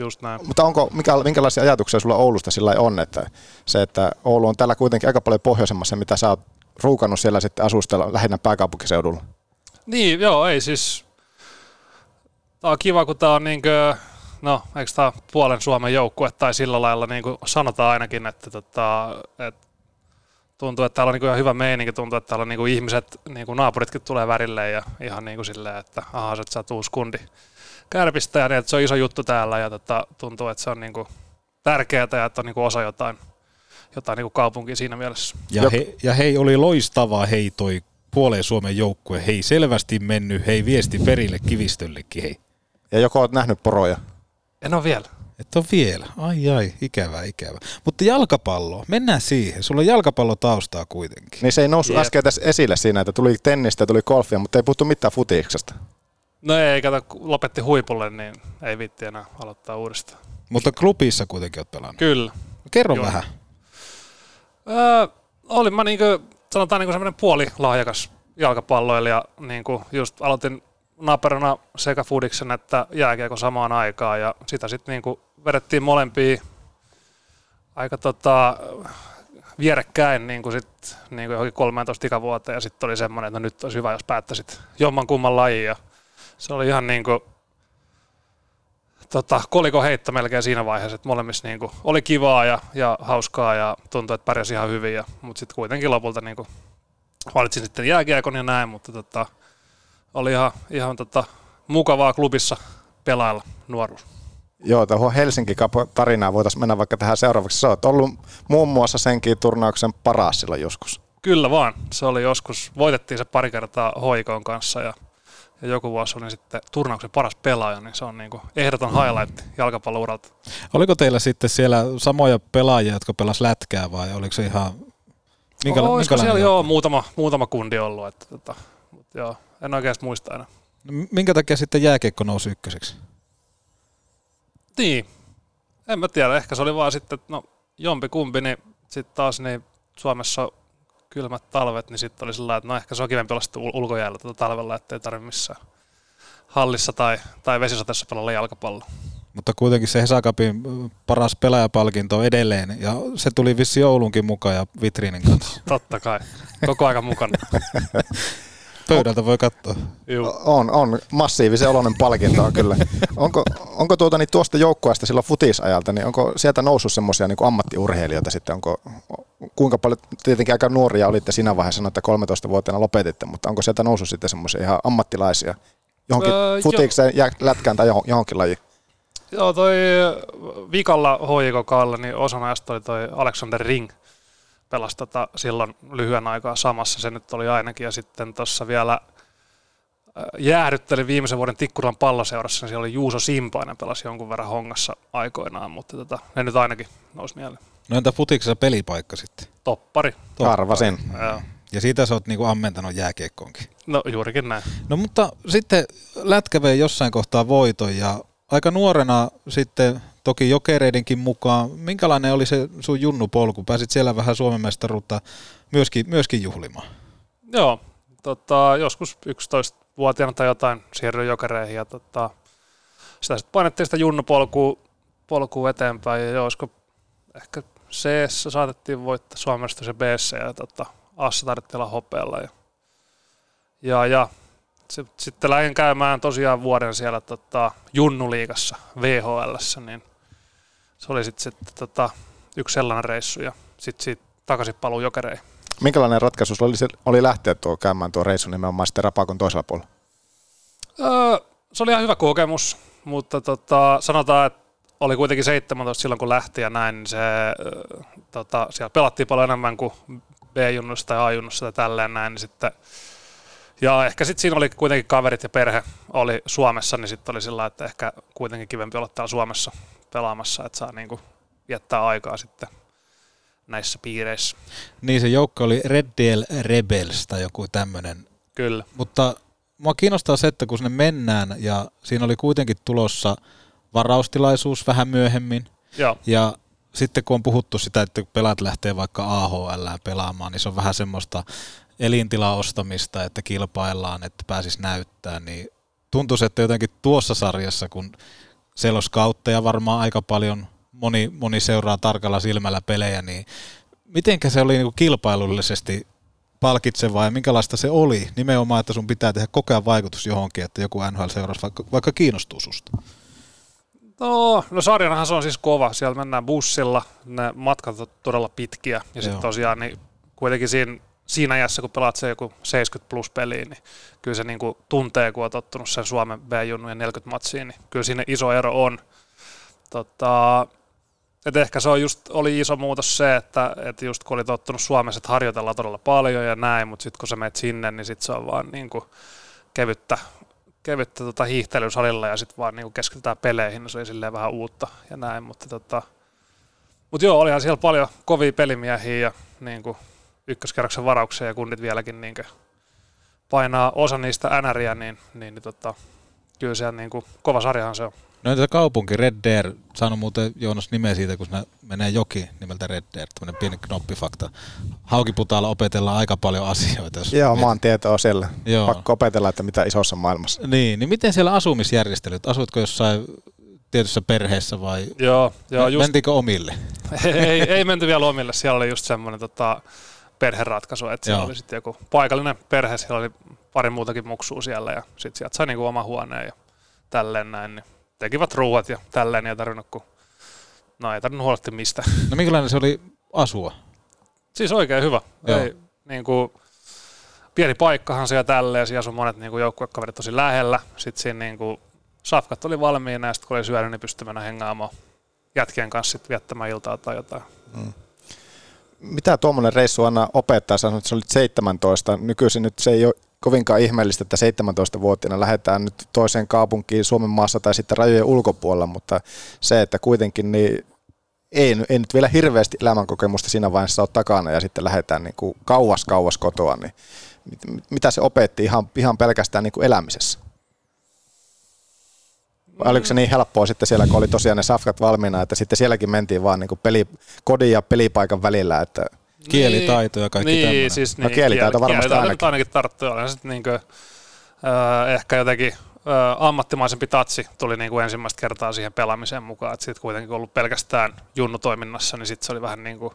Just näin. Mutta onko, mikä, minkälaisia ajatuksia sulla Oulusta sillä on, että se, että Oulu on täällä kuitenkin aika paljon pohjoisemmassa, mitä sä oot ruukannut siellä sitten asustella lähinnä pääkaupunkiseudulla? Niin, joo, ei siis. Tää on kiva, kun tää on niinkö, no, eikö tää puolen Suomen joukkue, tai sillä lailla niin kuin sanotaan ainakin, että tota, et tuntuu, että täällä on niin ihan hyvä meininki, tuntuu, että täällä on niin kuin ihmiset, niin kuin naapuritkin tulee värille ja ihan niin kuin silleen, että aha, sä oot uusi kundi kärpistä ja niin, että se on iso juttu täällä ja tota, tuntuu, että se on niin kuin tärkeää ja että on niin kuin osa jotain, jotain niin kuin kaupunkia siinä mielessä. Ja, he, ja hei, oli loistavaa hei toi puoleen Suomen joukkue. Hei, selvästi mennyt, hei viesti perille kivistöllekin, hei. Ja joko oot nähnyt poroja? En ole vielä. Et on vielä. Ai ai, ikävä, ikävä. Mutta jalkapallo, mennään siihen. Sulla on jalkapallotaustaa kuitenkin. Niin se ei noussut Jep. äsken tässä esille siinä, että tuli tennistä ja tuli golfia, mutta ei puhuttu mitään futiiksesta. No ei, kato, kun lopetti huipulle, niin ei vitti enää aloittaa uudestaan. Mutta klubissa kuitenkin oot pelannut. Kyllä. Kerro Joo. vähän. Öö, olin mä niinku, sanotaan niinku semmoinen puolilahjakas jalkapalloilija. Niinku just aloitin naperana sekä fudiksen että jääkiekon samaan aikaan ja sitä sitten niinku vedettiin molempia aika tota, vierekkäin niinku sit, niinku johonkin 13 ikävuoteen ja sitten oli semmoinen, että no nyt olisi hyvä, jos päättäisit jomman kumman lajin ja se oli ihan niinku tota, koliko heitto melkein siinä vaiheessa, että molemmissa niinku, oli kivaa ja, ja hauskaa ja tuntui, että pärjäsi ihan hyvin, ja, mutta sitten kuitenkin lopulta niinku, valitsin sitten jääkiekon ja näin, mutta tota, oli ihan, ihan tota, mukavaa klubissa pelailla nuoruus. Joo, tuohon Helsinki Cup tarinaan voitaisiin mennä vaikka tähän seuraavaksi. Sä oot ollut muun muassa senkin turnauksen paras silloin joskus. Kyllä vaan, se oli joskus, voitettiin se pari kertaa hoikoon kanssa ja, ja joku vuosi oli sitten turnauksen paras pelaaja, niin se on niinku ehdoton highlight jalkapallouralta. Oliko teillä sitten siellä samoja pelaajia, jotka pelas lätkää vai oliko se ihan... Minkäla- Olisiko siellä joo muutama, muutama kundi ollut, että, tota, mutta joo, en oikein muista enää. No, Minkä takia sitten jääkiekko nousi ykköseksi? Niin, en mä tiedä, ehkä se oli vaan sitten, että no jompi kumpi, niin sitten taas niin Suomessa kylmät talvet, niin sitten oli sellainen, että no ehkä se on kivempi olla sitten ul- ulkojäällä tätä talvella, ettei tarvitse missään hallissa tai, tai vesisateessa pelalla jalkapalloa. Mutta kuitenkin se Hesakapin paras pelaajapalkinto edelleen, ja se tuli vissi Oulunkin mukaan ja vitriinin kanssa. Totta kai, koko ajan mukana. [LAUGHS] Pöydältä voi katsoa. Juu. On, on. Massiivisen oloinen palkinto on kyllä. Onko, onko tuota, niin tuosta joukkueesta silloin futisajalta, niin onko sieltä noussut semmoisia niin ammattiurheilijoita sitten? Onko, kuinka paljon, tietenkin aika nuoria olitte siinä vaiheessa, sanoitte 13-vuotiaana lopetitte, mutta onko sieltä noussut sitten semmoisia ihan ammattilaisia johonkin Öö, futiikseen, jä- lätkään tai johon, johonkin lajiin? Joo, toi vikalla HJK Kalle, niin osana ajasta oli toi Alexander Ring. Pelasi tota silloin lyhyen aikaa samassa, se nyt oli ainakin. Ja sitten tuossa vielä äh, jäähdytteli viimeisen vuoden Tikkuran palloseurassa, niin siellä oli Juuso Simpainen, pelasi jonkun verran hongassa aikoinaan, mutta tota, ne nyt ainakin nousi mieleen. No entä futiksessa pelipaikka sitten? Toppari. Arvasin. Joo. Ja siitä sä oot niinku ammentanut jääkiekkoonkin. No juurikin näin. No mutta sitten lätkä vei jossain kohtaa voiton ja aika nuorena sitten toki jokereidenkin mukaan. Minkälainen oli se sun junnupolku? Pääsit siellä vähän Suomen mestaruutta myöskin, myöskin juhlimaan. Joo, tota, joskus 11-vuotiaana tai jotain siirryin jokereihin ja tota, sitä sitten painettiin sitä junnupolkua polkua eteenpäin ja joo, olisiko ehkä c saatettiin voittaa Suomesta se b ja tota, Assa tarvittiin olla hopealla ja, ja, ja sit- sitten lähdin käymään tosiaan vuoden siellä tota, Junnuliigassa VHLssä, niin se oli sitten sit, tota, yksi sellainen reissu ja sitten siitä takaisin paluu jokereihin. Minkälainen ratkaisu oli, se- oli lähteä tuo käymään tuo reissu nimenomaan sitten Rapakon toisella puolella? Öö, se oli ihan hyvä kokemus, mutta tota, sanotaan, että oli kuitenkin 17 silloin kun lähti ja näin, niin se, äh, tota, siellä pelattiin paljon enemmän kuin B-junnussa tai A-junnussa tai tälleen näin, niin sitten ja ehkä sitten siinä oli kuitenkin kaverit ja perhe oli Suomessa, niin sitten oli sillä että ehkä kuitenkin kivempi olla täällä Suomessa pelaamassa, että saa niinku viettää aikaa sitten näissä piireissä. Niin se joukko oli Red Deal Rebels tai joku tämmöinen. Kyllä. Mutta mua kiinnostaa se, että kun sinne mennään ja siinä oli kuitenkin tulossa varaustilaisuus vähän myöhemmin. Joo. Ja sitten kun on puhuttu sitä, että pelaat lähtee vaikka AHL pelaamaan, niin se on vähän semmoista elintilaostamista, että kilpaillaan, että pääsis näyttää, niin tuntuu, että jotenkin tuossa sarjassa, kun scoutteja varmaan aika paljon, moni, moni seuraa tarkalla silmällä pelejä, niin mitenkä se oli niin kilpailullisesti palkitsevaa ja minkälaista se oli nimenomaan, että sun pitää tehdä koko ajan vaikutus johonkin, että joku NHL seurasi vaikka, vaikka kiinnostuu susta? No, no sarjanahan se on siis kova. Siellä mennään bussilla, ne matkat on todella pitkiä. Ja sitten tosiaan niin kuitenkin siinä, siinä iässä, kun pelaat se joku 70 plus peliin, niin kyllä se niin kuin tuntee, kun olet tottunut sen Suomen B-junnujen 40 matsiin, niin kyllä siinä iso ero on. Tota, et ehkä se on just, oli iso muutos se, että, että just kun oli tottunut Suomessa, että harjoitellaan todella paljon ja näin, mutta sitten kun sä menet sinne, niin sitten se on vaan niin kuin kevyttä, kevyttä tota hiihtelyä salilla ja sitten vaan niin keskitytään peleihin, niin se oli silleen vähän uutta ja näin, mutta tota, mut joo, olihan siellä paljon kovia pelimiehiä ja niin kuin ykköskerroksen varauksia ja kunnit vieläkin niin painaa osa niistä NRiä, niin, niin, niin tota, kyllä se niin kuin, kova sarjahan se on. No entä kaupunki, Red Deer, saanut muuten Joonas nimeä siitä, kun se menee joki nimeltä Red Deer, tämmöinen pieni knoppifakta. Haukiputaalla opetellaan aika paljon asioita. Jos Joo, mä oon tietoa siellä. Joo. Pakko opetella, että mitä isossa maailmassa. Niin, niin miten siellä asumisjärjestelyt? Asuitko jossain tietyssä perheessä vai Joo, joo, just- mentikö omille? [LAUGHS] ei, ei menty vielä omille, siellä oli just semmoinen tota, perheratkaisu, että siellä Joo. oli sitten joku paikallinen perhe, siellä oli pari muutakin muksua siellä ja sitten sieltä sai niinku oma huoneen ja tälleen näin, niin tekivät ruuat ja tälleen, ei tarvinnut kun, no ei tarvinnut huolehtia mistä. [LAUGHS] No minkälainen se oli asua? Siis oikein hyvä. Joo. Ei, niin kuin, pieni paikkahan se ja tälleen, siellä asui monet niin kuin joukkuekaverit tosi lähellä. Sitten siinä niin kuin, safkat oli valmiina ja sitten kun oli syönyt, niin pystyi mennä hengaamaan jätkien kanssa sit viettämään iltaa tai jotain. Mitä tuommoinen reissu aina opettaa? Sanoit, että se oli 17. Nykyisin nyt se ei ole kovinkaan ihmeellistä, että 17-vuotiaana lähdetään nyt toiseen kaupunkiin Suomen maassa tai sitten rajojen ulkopuolella, mutta se, että kuitenkin niin ei, ei nyt vielä hirveästi elämänkokemusta siinä vaiheessa ole takana ja sitten lähdetään niin kuin kauas kauas kotoa, niin mit- mitä se opetti ihan, ihan pelkästään niin kuin elämisessä? Vai oliko se niin helppoa sitten siellä, kun oli tosiaan ne safkat valmiina, että sitten sielläkin mentiin vaan niin kuin peli, kodin ja pelipaikan välillä, että Kielitaito ja kaikki niin, tämmöinen. Siis, No kielitaito varmasti kielitaito ainakin. ainakin tarttuu. Olen sitten niin kuin, äh, ehkä jotenkin äh, ammattimaisempi tatsi tuli niin kuin ensimmäistä kertaa siihen pelaamiseen mukaan. Sitten kuitenkin kun ollut pelkästään junnutoiminnassa, niin sitten se oli vähän niin kuin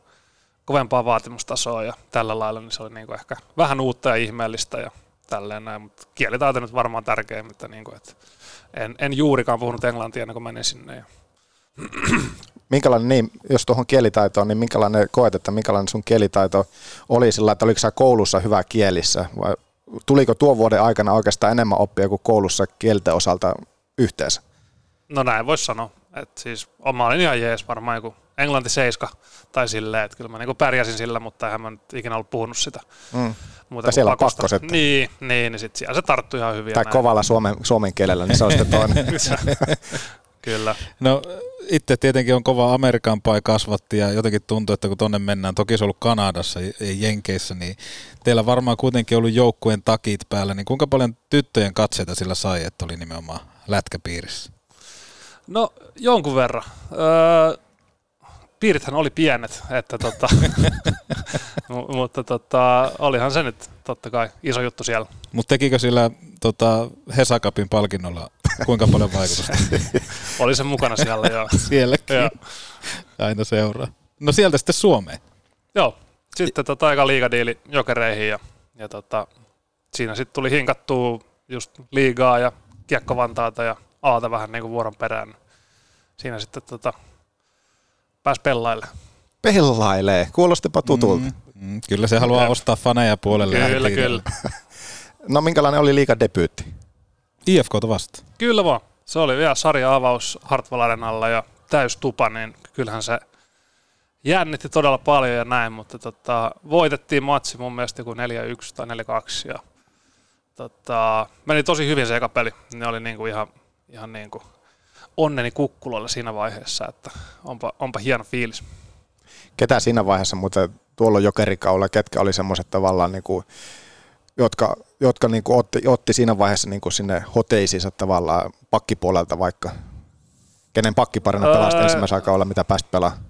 kovempaa vaatimustasoa ja tällä lailla, niin se oli niin kuin ehkä vähän uutta ja ihmeellistä ja tälleen näin, mutta kielitaito nyt varmaan tärkein, mutta niin kuin, että en, en juurikaan puhunut englantia ennen kuin menin sinne. Ja minkälainen, niin, jos tuohon kielitaitoon, niin minkälainen koet, että minkälainen sun kielitaito oli sillä, että oliko sä koulussa hyvä kielissä vai tuliko tuon vuoden aikana oikeastaan enemmän oppia kuin koulussa kielten osalta yhteensä? No näin voisi sanoa. Et siis oma olin ihan jees varmaan joku englanti seiska tai silleen, että kyllä mä niinku pärjäsin sillä, mutta eihän mä nyt ikinä ollut puhunut sitä. Mm. Muuta Tai siellä on pakko sitten. Niin, niin, niin sit siellä se tarttui ihan hyvin. Tai näin. kovalla suomen, suomen kielellä, niin se on sitten toinen. [LAUGHS] Kyllä. No itse tietenkin on kova Amerikan pai kasvatti ja jotenkin tuntuu, että kun tonne mennään, toki se on ollut Kanadassa ja Jenkeissä, niin teillä varmaan kuitenkin ollut joukkueen takit päällä, niin kuinka paljon tyttöjen katseita sillä sai, että oli nimenomaan lätkäpiirissä? No jonkun verran. Öö, piirithän oli pienet, että tota, [LAUGHS] mu- mutta tota, olihan se nyt totta kai iso juttu siellä. Mutta tekikö sillä tota, Hesakapin palkinnolla kuinka paljon vaikutusta? [LAUGHS] Oli se mukana siellä, joo. Sielläkin. Joo. Aina seuraa. No sieltä sitten Suomeen. Joo, sitten tota, aika liigadiili jokereihin ja, ja tota, siinä sitten tuli hinkattua just liigaa ja Kiekko Vantaata ja Aata vähän niin kuin vuoron perään. Siinä sitten tota, pääsi pellaille. Pellailee, kuulostipa tutulta. Mm, mm, kyllä se haluaa Jep. ostaa faneja puolelle. Kyllä, kyllä. [LAUGHS] No minkälainen oli liikan debyytti? IFKta vasta. Kyllä vaan. Se oli vielä sarja-avaus Hartwall Arenalla ja täystupa, niin kyllähän se jännitti todella paljon ja näin, mutta tota, voitettiin matsi mun mielestä joku 4-1 tai 4-2 ja tota, meni tosi hyvin se eka peli. Ne oli niinku ihan, ihan niinku onneni kukkuloilla siinä vaiheessa, että onpa, onpa hieno fiilis. Ketä siinä vaiheessa muuten tuolla jokerikaudella, ketkä oli semmoiset tavallaan, niin kuin, jotka, jotka niin kuin otti, otti, siinä vaiheessa niin kuin sinne hoteisiinsa tavallaan pakkipuolelta vaikka? Kenen pakkiparina pelasit Öö, ensimmäisellä kaudella, mitä pääsit pelaamaan?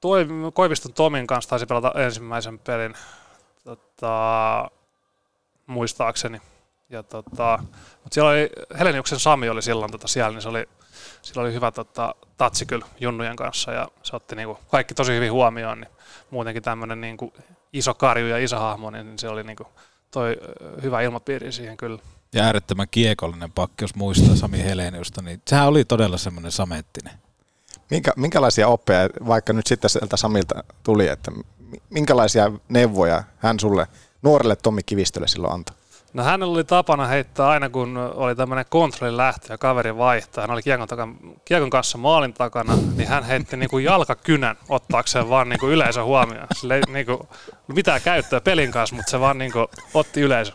Toi, Koiviston Tomin kanssa taisi pelata ensimmäisen pelin tota, muistaakseni. Ja tota, mutta siellä oli, Heleniuksen Sami oli silloin tota siellä, niin se oli, sillä oli hyvä tota, tatsi kyllä Junnujen kanssa ja se otti niinku kaikki tosi hyvin huomioon, niin muutenkin tämmöinen niinku iso karju ja iso hahmo, niin se oli niinku toi hyvä ilmapiiri siihen kyllä. Ja äärettömän kiekollinen pakki, jos muistaa Sami Heleniusta, niin sehän oli todella semmoinen samettinen. Minkä, minkälaisia oppeja, vaikka nyt sitten sieltä Samilta tuli, että mi- minkälaisia neuvoja hän sulle, nuorelle Tommi Kivistölle silloin antoi? No hänellä oli tapana heittää aina, kun oli tämmöinen kontrollin lähtö ja kaveri vaihtaa. Hän oli kiekon, takan, kiekon kanssa maalin takana, niin hän heitti niinku jalkakynän ottaakseen vaan niinku yleisön huomioon. Sillä ei niinku mitään käyttöä pelin kanssa, mutta se vaan niinku otti yleisö.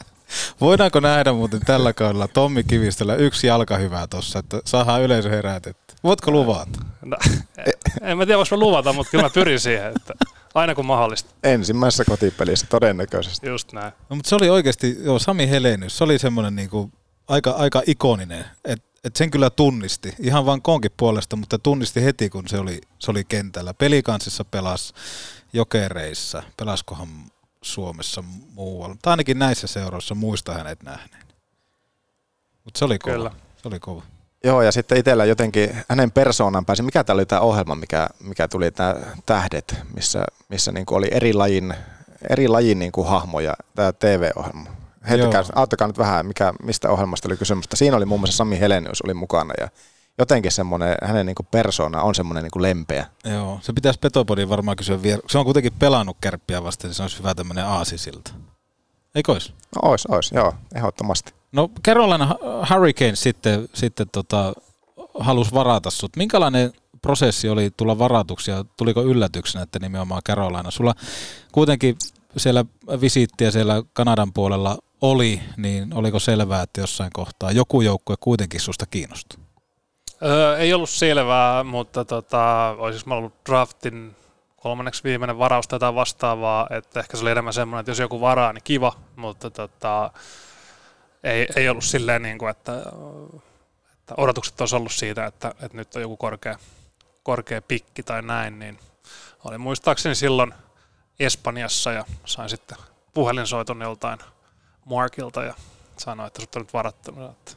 Voidaanko nähdä muuten tällä kaudella Tommi Kivistöllä yksi jalka hyvää tossa, että saadaan yleisö herätetty? Voitko luvata? No, en mä tiedä, voisi mä luvata, mutta kyllä mä pyrin siihen, että aina kun mahdollista. Ensimmäisessä kotipelissä todennäköisesti. Just näin. No, mutta se oli oikeasti, joo, Sami Helenius, se oli semmoinen niinku aika, aika ikoninen, että et sen kyllä tunnisti, ihan vaan konkin puolesta, mutta tunnisti heti, kun se oli, se oli kentällä. Pelikansissa pelas jokereissa, pelaskohan Suomessa muualla, mutta ainakin näissä seuroissa muista hänet nähneen. Mutta se oli kova. Kyllä. Se oli kova. Joo, ja sitten itsellä jotenkin hänen persoonan pääsi. Mikä tämä oli tämä ohjelma, mikä, mikä tuli, tämä Tähdet, missä, missä niin oli eri lajin, eri lajin niin kuin hahmoja, tämä TV-ohjelma. Heittäkää, auttakaa nyt vähän, mikä, mistä ohjelmasta oli kysymys. Siinä oli muun muassa Sami Helenius oli mukana ja jotenkin semmoinen, hänen niin kuin persoona on semmoinen niin kuin lempeä. Joo, se pitäisi Petopodin varmaan kysyä vielä. Se on kuitenkin pelannut kärppiä vastaan, niin se olisi hyvä tämmöinen aasisilta. Eikö olisi? No ois, ois, joo, ehdottomasti. No Carolina Hurricanes sitten, sitten tota, halusi varata sut. Minkälainen prosessi oli tulla varatuksi ja tuliko yllätyksenä, että nimenomaan Carolina? Sulla kuitenkin siellä visiittiä siellä Kanadan puolella oli, niin oliko selvää, että jossain kohtaa joku joukkue kuitenkin susta kiinnostui? Öö, ei ollut selvää, mutta tota, olisinko mä ollut draftin kolmanneksi viimeinen varaus jotain vastaavaa, että ehkä se oli enemmän semmoinen, että jos joku varaa, niin kiva, mutta tota, ei, ei ollut silleen, niin kuin, että, että odotukset olisi ollut siitä, että, että nyt on joku korkea, korkea pikki tai näin, niin oli muistaakseni silloin Espanjassa ja sain sitten puhelinsoiton joltain Markilta ja sanoi, että sut on nyt varattu. Sanoin, Että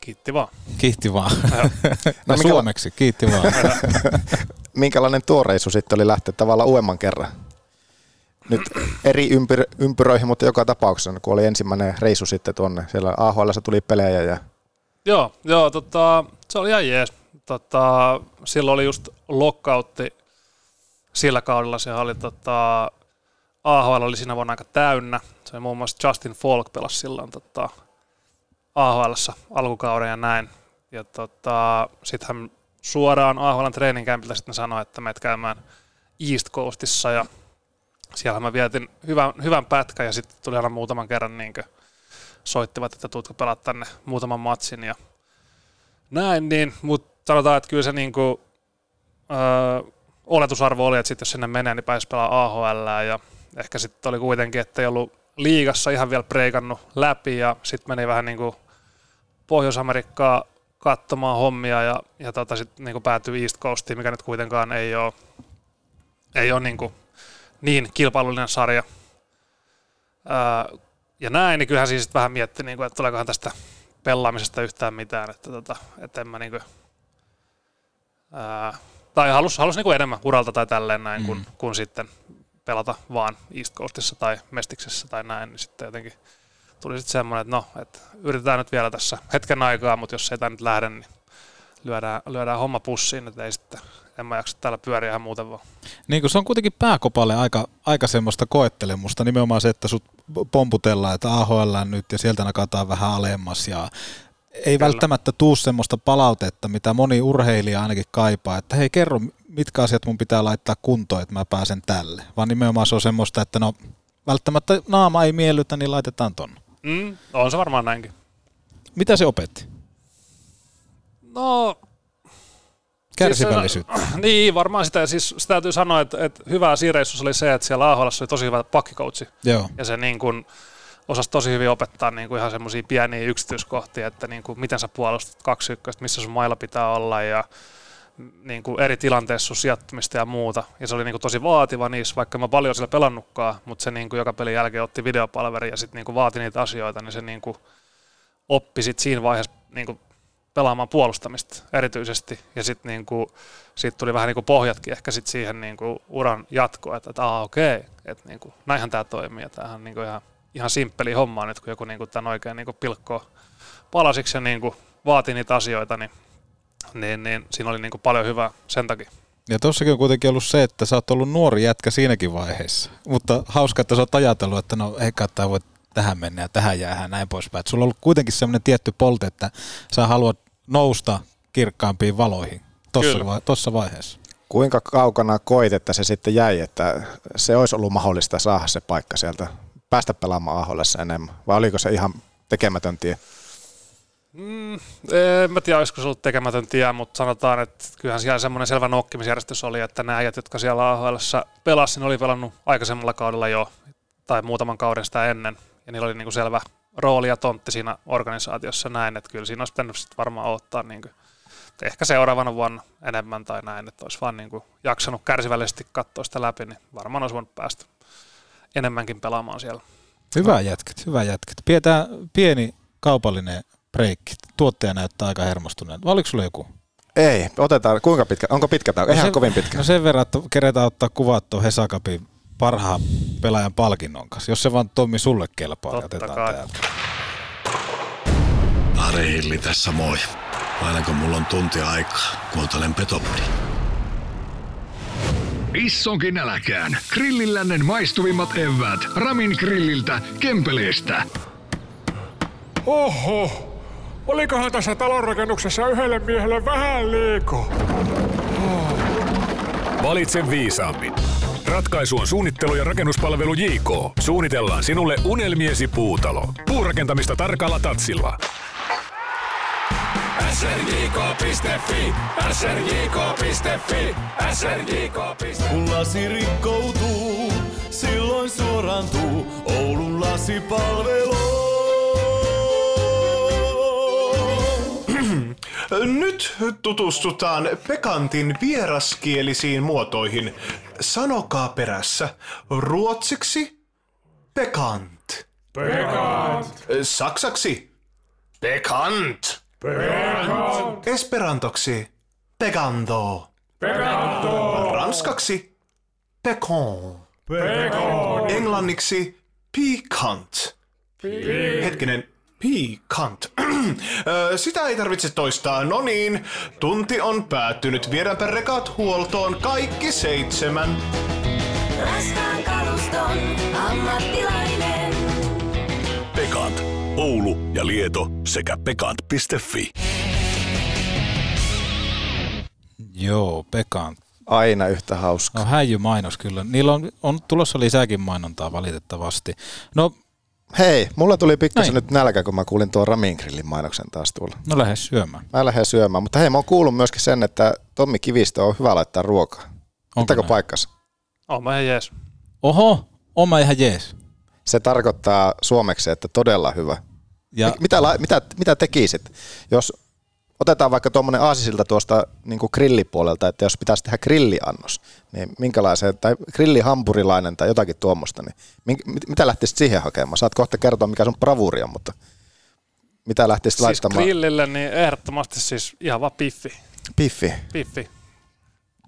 kiitti vaan. Kiitti vaan. [LAUGHS] No, minkä- suomeksi, kiitti vaan. [LAUGHS] [LAUGHS] Minkälainen tuo reissu sitten oli lähteä tavallaan uudemman kerran? Nyt eri ympyr- ympyröihin, mutta joka tapauksessa, kun oli ensimmäinen reissu sitten tuonne, siellä AHL tuli pelejä ja Joo, joo tota, se oli ihan jees. Tota, silloin oli just lockoutti sillä kaudella. Se oli tota, AHL oli siinä vuonna aika täynnä. Se oli muun muassa Justin Falk pelasi silloin tota, AHLssä alkukauden ja näin. Ja tota, sitten hän suoraan AHLn treeninkämpiltä sitten sanoi, että menet käymään East Coastissa ja siellä mä vietin hyvän, hyvän pätkän ja sitten tuli aina muutaman kerran niin soittivat, että tuutko pelaa tänne muutaman matsin ja näin, niin, mutta sanotaan, että kyllä se niinku, öö, oletusarvo oli, että sit jos sinne menee, niin pääsi pelaa AHL ja ehkä sitten oli kuitenkin, että ei ollut liigassa ihan vielä preikannut läpi ja sitten meni vähän niin kuin Pohjois-Amerikkaa katsomaan hommia ja, ja tota sitten niin päätyi East Coastiin, mikä nyt kuitenkaan ei ole, ei ole niin, kuin niin kilpailullinen sarja. Öö, ja näin, niin kyllähän siis vähän mietti, niin kuin, että tuleekohan tästä pelaamisesta yhtään mitään, että, tota, että en mä niin kuin, ää, tai halus, halus niin kuin enemmän uralta tai tälleen näin, mm. kun, kun sitten pelata vaan East Coastissa tai Mestiksessä tai näin, niin sitten jotenkin tuli sitten semmoinen, että no, että yritetään nyt vielä tässä hetken aikaa, mutta jos ei tämä nyt lähde, niin lyödään, lyödään homma pussiin, että ei sitten, en mä jaksa täällä pyöriä ihan muuten vaan. Niin kuin se on kuitenkin pääkopalle aika, aika semmoista koettelemusta, nimenomaan se, että sut pomputellaan, että AHL nyt ja sieltä nakataan vähän alemmas ja ei välttämättä tuu semmoista palautetta, mitä moni urheilija ainakin kaipaa, että hei kerro, mitkä asiat mun pitää laittaa kuntoon, että mä pääsen tälle. Vaan nimenomaan se on semmoista, että no välttämättä naama ei miellytä, niin laitetaan ton. Mm, on se varmaan näinkin. Mitä se opetti? No, Kärsivällisyyttä. Siis, niin, varmaan sitä. Siis sitä täytyy sanoa, että, että hyvä siinä reissussa oli se, että siellä AHL oli tosi hyvä pakkikoutsi. Joo. Ja se niin kuin, osasi tosi hyvin opettaa niin kuin ihan semmoisia pieniä yksityiskohtia, että niin kuin, miten sä puolustat kaksi ykköstä, missä sun mailla pitää olla ja niin kuin eri tilanteissa sun sijoittumista ja muuta. Ja se oli niin kuin tosi vaativa niissä, vaikka mä paljon siellä pelannutkaan, mutta se niin kuin joka pelin jälkeen otti videopalveri ja sitten niin kuin vaati niitä asioita, niin se niin kuin oppi sit siinä vaiheessa niin kuin pelaamaan puolustamista erityisesti. Ja sitten niinku, siitä tuli vähän niinku pohjatkin ehkä sit siihen niinku uran jatkoon, että, että aa okei, että niinku, näinhän tämä toimii. Ja tämähän on niinku ihan, ihan simppeli homma nyt, kun joku niinku tämän oikein niinku pilkkoo palasiksi ja niinku vaatii niitä asioita, niin, niin, niin siinä oli niinku paljon hyvää sen takia. Ja tossakin on kuitenkin ollut se, että sä oot ollut nuori jätkä siinäkin vaiheessa. Mutta hauska, että sä oot ajatellut, että no eikä tämä voi tähän mennä ja tähän jäähän näin poispäin. Et sulla on ollut kuitenkin semmoinen tietty polte, että sä haluat nousta kirkkaampiin valoihin tuossa vai, tossa vaiheessa. Kuinka kaukana koit, että se sitten jäi, että se olisi ollut mahdollista saada se paikka sieltä, päästä pelaamaan AHLissa enemmän, vai oliko se ihan tekemätön tie? Mm, en mä tiedä, olisiko se ollut tekemätön tie, mutta sanotaan, että kyllähän siellä semmoinen selvä nokkimisjärjestys oli, että nämä äijät, jotka siellä AHL pelasivat, niin oli pelannut aikaisemmalla kaudella jo, tai muutaman kauden sitä ennen, ja niillä oli niinku selvä rooli ja tontti siinä organisaatiossa näin, että kyllä siinä olisi pitänyt sit varmaan ottaa niin kuin, ehkä seuraavana vuonna enemmän tai näin, että olisi vaan niin kuin jaksanut kärsivällisesti katsoa sitä läpi, niin varmaan olisi voinut päästä enemmänkin pelaamaan siellä. Hyvä jätket, hyvä jätket. Pidetään pieni kaupallinen breikki. Tuottaja näyttää aika hermostuneen. Oliko sulla joku? Ei, otetaan. Kuinka pitkä? Onko pitkä tauko? Eihän no kovin pitkä. No sen verran, että keretään ottaa kuvat tuon Hesakapin parhaan pelaajan palkinnon kanssa. Jos se vaan Tommi sulle kelpaa, Totta otetaan kai. täältä. Ari Hilli tässä moi. Aina kun mulla on tunti aikaa, kuuntelen Petopodi. Issonkin äläkään. Grillillännen maistuvimmat evät. Ramin grilliltä, Kempeleestä. Oho, olikohan tässä talonrakennuksessa yhdelle miehelle vähän liikaa? Valitse viisaammin. Ratkaisu on suunnittelu- ja rakennuspalvelu JK. Suunnitellaan sinulle unelmiesi puutalo. Puurakentamista tarkalla tatsilla. srjk.fi, srjk.fi, srjk.fi. Kun lasi rikkoutuu, silloin suorantuu Oulun lasipalvelu. Nyt tutustutaan Pekantin vieraskielisiin muotoihin. Sanokaa perässä. Ruotsiksi Pekant. Pekant. Saksaksi Bekant. Pekant. Esperantoksi Peganto. Pekanto. Ranskaksi Pekon. Pekon. Englanniksi Piquant. Hetkinen, Piquant. [CLEARS THROAT] Ö, Sitä ei tarvitse toistaa. No niin, tunti on päättynyt. Viedäänpä rekat huoltoon kaikki seitsemän. Raskaan kaluston ammattilainen. Pekant. Oulu ja Lieto sekä pekant.fi. Joo, Pekan. Aina yhtä hauska. No häijy mainos kyllä. Niillä on, on tulossa lisääkin mainontaa valitettavasti. No, Hei, mulla tuli pikkasen Näin. nyt nälkä, kun mä kuulin tuon Ramin grillin mainoksen taas tuolla. no lähde syömään. Mä lähden syömään, mutta hei, mä oon kuullut myöskin sen, että Tommi Kivistö on hyvä laittaa ruokaa. Pitääkö näin? paikkansa? Oh, mä ihan jees. Oho, oma ihan jees. Se tarkoittaa suomeksi, että todella hyvä. Ja- Mi- mitä, la- mitä, mitä tekisit, jos otetaan vaikka tuommoinen aasisilta tuosta niin grillipuolelta, että jos pitäisi tehdä grilliannos, niin minkälaisen, tai grillihampurilainen tai jotakin tuommoista, niin mink- mit- mitä lähtisit siihen hakemaan? Saat kohta kertoa, mikä sun bravuri on, mutta mitä lähtisit Siis laittamaan? grillille niin ehdottomasti siis ihan vaan piffi. Piffi. Piffi.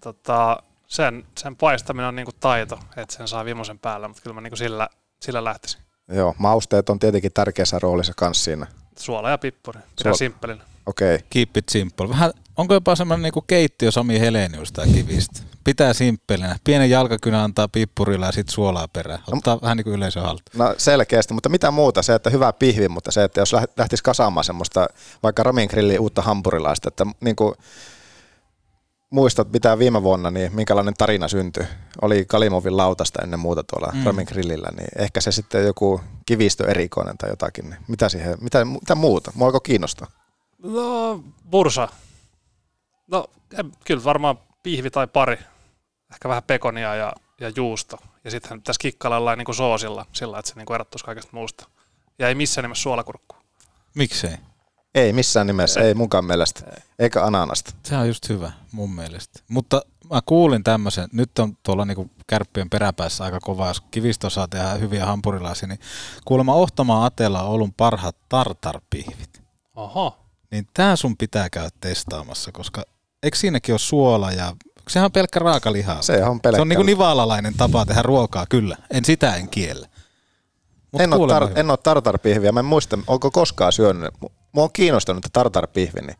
Tota, sen, sen paistaminen on niinku taito, että sen saa viimeisen päällä, mutta kyllä mä niinku sillä, sillä lähtisin. Joo, mausteet on tietenkin tärkeässä roolissa kanssa siinä. Suola ja pippuri. Pidä Suol- simppelinä. Okei. Okay. Keep it simple. Vähän, onko jopa semmoinen niinku keittiö Sami Helenius tai kivistä? Pitää simppelinä. Pienen jalkakynä antaa pippurilla ja sitten suolaa perään. Ottaa vähän niin kuin yleisön haltuun. No selkeästi, mutta mitä muuta? Se, että hyvä pihvi, mutta se, että jos läht- lähtisi kasaamaan semmoista vaikka Ramin grilliin uutta hampurilaista, että niin kuin muistat mitä viime vuonna, niin minkälainen tarina syntyi. Oli Kalimovin lautasta ennen muuta tuolla Mm. Ramin grillillä, niin ehkä se sitten joku kivistö erikoinen tai jotakin. Niin mitä, siihen, mitä, mitä muuta? Mua alkoi kiinnostaa. No, bursa. No, en, kyllä varmaan pihvi tai pari. Ehkä vähän pekonia ja, ja juusto. Ja sittenhän tässä kikkailla jollain niin kuin soosilla, sillä että se niin kuin erottuisi kaikesta muusta. Ja ei missään nimessä suolakurkku. Miksei? Ei missään nimessä, ei, munkaan mielestä. Eikä ananasta. Se on just hyvä mun mielestä. Mutta mä kuulin tämmöisen, nyt on tuolla niinku kärppien peräpäässä aika kova, jos kivistä osaa tehdä hyviä hampurilaisia, niin kuulemma Ohtamaa Atella on Oulun parhaat tartarpihvit. Oho. Niin tää sun pitää käydä testaamassa, koska eikö siinäkin ole suola ja sehän on pelkkä raaka lihaa. Se on pelkkä. Se on niinku nivalalainen tapa tehdä ruokaa, kyllä. En sitä en kiellä. Mut en, ole tar- hyvä. en ole tartarpihviä. Mä en muista, onko koskaan syönyt. Mua on kiinnostanut että tartarpihvi, niin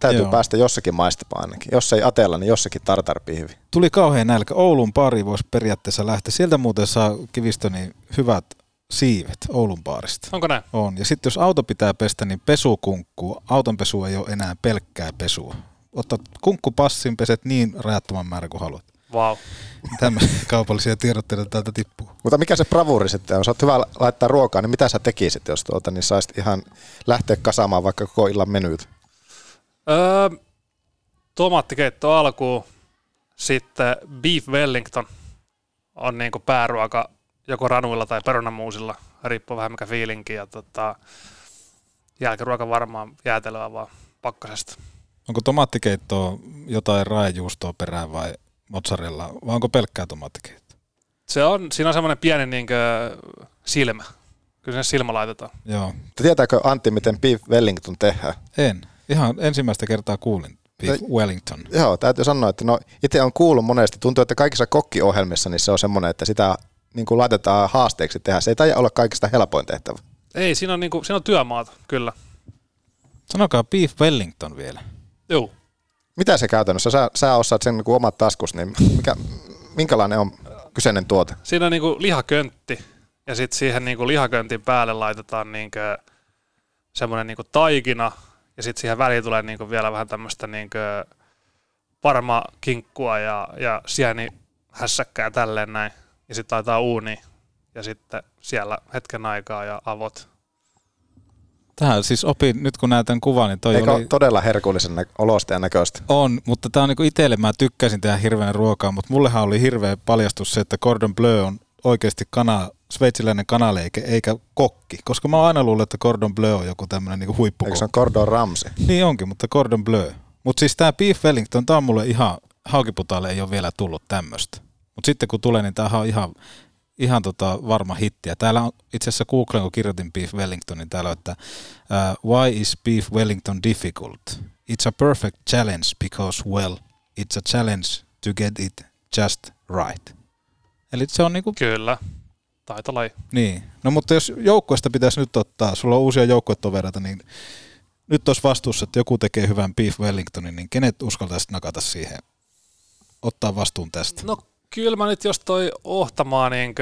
täytyy Joo. Päästä jossakin maistamaan ainakin. Jos ei Atella, niin jossakin tartarpihvi. Tuli kauhean nälkä. Oulun pari voisi periaatteessa lähteä. Sieltä muuten saa Kivistöni hyvät siivet Oulun baarista. Onko näin? On. Ja sitten jos auto pitää pestä, niin pesukunkku. Autonpesu ei ole enää pelkkää pesua. Otat kunkkupassin, peset niin rajattoman määrä kuin haluat. Vau. Tämmöisiä kaupallisia tiedotteita täältä tippuu. Mutta mikä se bravuri sitten on? Jos olet hyvä laittaa ruokaa, niin mitä sä tekisit, jos tuota, niin saisit ihan lähteä kasaamaan vaikka koko illan menyt? Öö, tomaattikeitto alkuun, sitten beef wellington on niinku pääruoka joko ranuilla tai perunamuusilla, riippuu vähän mikä fiilinki. Ja tota, jälkiruoka varmaan jäätelöä vaan pakkasesta. Onko tomaattikeittoa jotain raajuustoa perään vai mozzarella, vai onko pelkkää tomaattikeittoa? Se on, siinä on semmoinen pieni niinkö silmä. Kyllä sinne silmä laitetaan. Joo. Tietääkö Antti, miten beef Wellington tehdään? En. Ihan ensimmäistä kertaa kuulin Beef Wellington. Joo, täytyy sanoa, että no, itse on kuullut monesti, tuntuu, että kaikissa kokkiohjelmissa niin se on semmoinen, että sitä niin kuin laitetaan haasteeksi tehdä. Se ei taida olla kaikista helpoin tehtävä. Ei, siinä on, niinku, siinä on työmaata, kyllä. Sanokaa Beef Wellington vielä. Joo. Mitä se käytännössä? Sä, sä osaat sen niin kuin omat taskus, niin mikä, minkälainen on kyseinen tuote? Siinä on niinku lihaköntti ja sitten siihen niinku lihaköntin päälle laitetaan niinku semmoinen niinku taikina ja sitten siihen väliin tulee niinku vielä vähän tämmöistä niinku parmakinkkua ja, ja sieni hässäkkää tälleen näin. Ja sitten laitetaan uuni ja sitten siellä hetken aikaa ja avot. Tähän siis opin, nyt kun näytän kuvan, niin toi Eikö oli... todella herkullisen nä- olosta ja näköistä? On, mutta tämä on niinku itselle, mä tykkäsin tehdä hirveän ruokaa, mutta mullehan oli hirveä paljastus se, että Cordon Bleu on oikeasti kana, sveitsiläinen kanaleike eikä kokki, koska mä oon aina luullut, että Cordon Bleu on joku tämmöinen niinku huippukokki. Eikö se on Cordon Ramsay? Niin onkin, mutta Cordon Bleu. Mutta siis tämä Beef Wellington, tämä on mulle ihan, haukiputalle ei ole vielä tullut tämmöistä. Mutta sitten kun tulee, niin tämähän on ihan, ihan tota varma hitti. Ja täällä on itse asiassa Googlen, kun kirjoitin Beef Wellington, niin täällä on, että uh, why is Beef Wellington difficult? It's a perfect challenge because, well, it's a challenge to get it just right. Eli se on niinku... Kyllä, taitolaji. Niin. No mutta jos joukkueesta pitäisi nyt ottaa, sulla on uusia joukkuetovereita, niin nyt olisi vastuussa, että joku tekee hyvän Beef Wellingtonin, niin kenet uskaltaisi nakata siihen, ottaa vastuun tästä? No kyllä mä nyt jos toi ohtamaa niin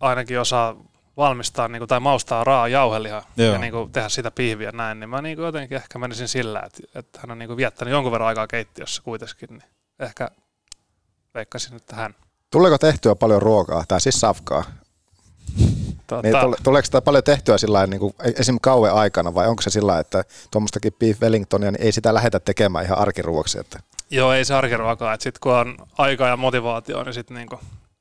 ainakin osaa valmistaa niin tai maustaa raa jauhelihaa Joo. ja niin tehdä sitä pihviä näin, niin mä niin jotenkin ehkä menisin sillä, että, että hän on niin viettänyt jonkun verran aikaa keittiössä kuitenkin, niin ehkä veikkasin, että hän. Tuleeko tehtyä paljon ruokaa, tai siis safkaa? Tota, Niin, tule, tuleeko sitä paljon tehtyä sillä lailla, niin kuin esim. kauan aikana, vai onko se sillä lailla, että tuommoistakin beef Wellingtonia, niin ei sitä lähdetä tekemään ihan arkiruoksi? Että Joo, ei se arkiruokaa, sitten kun on aikaa ja motivaatio, niin sitten niin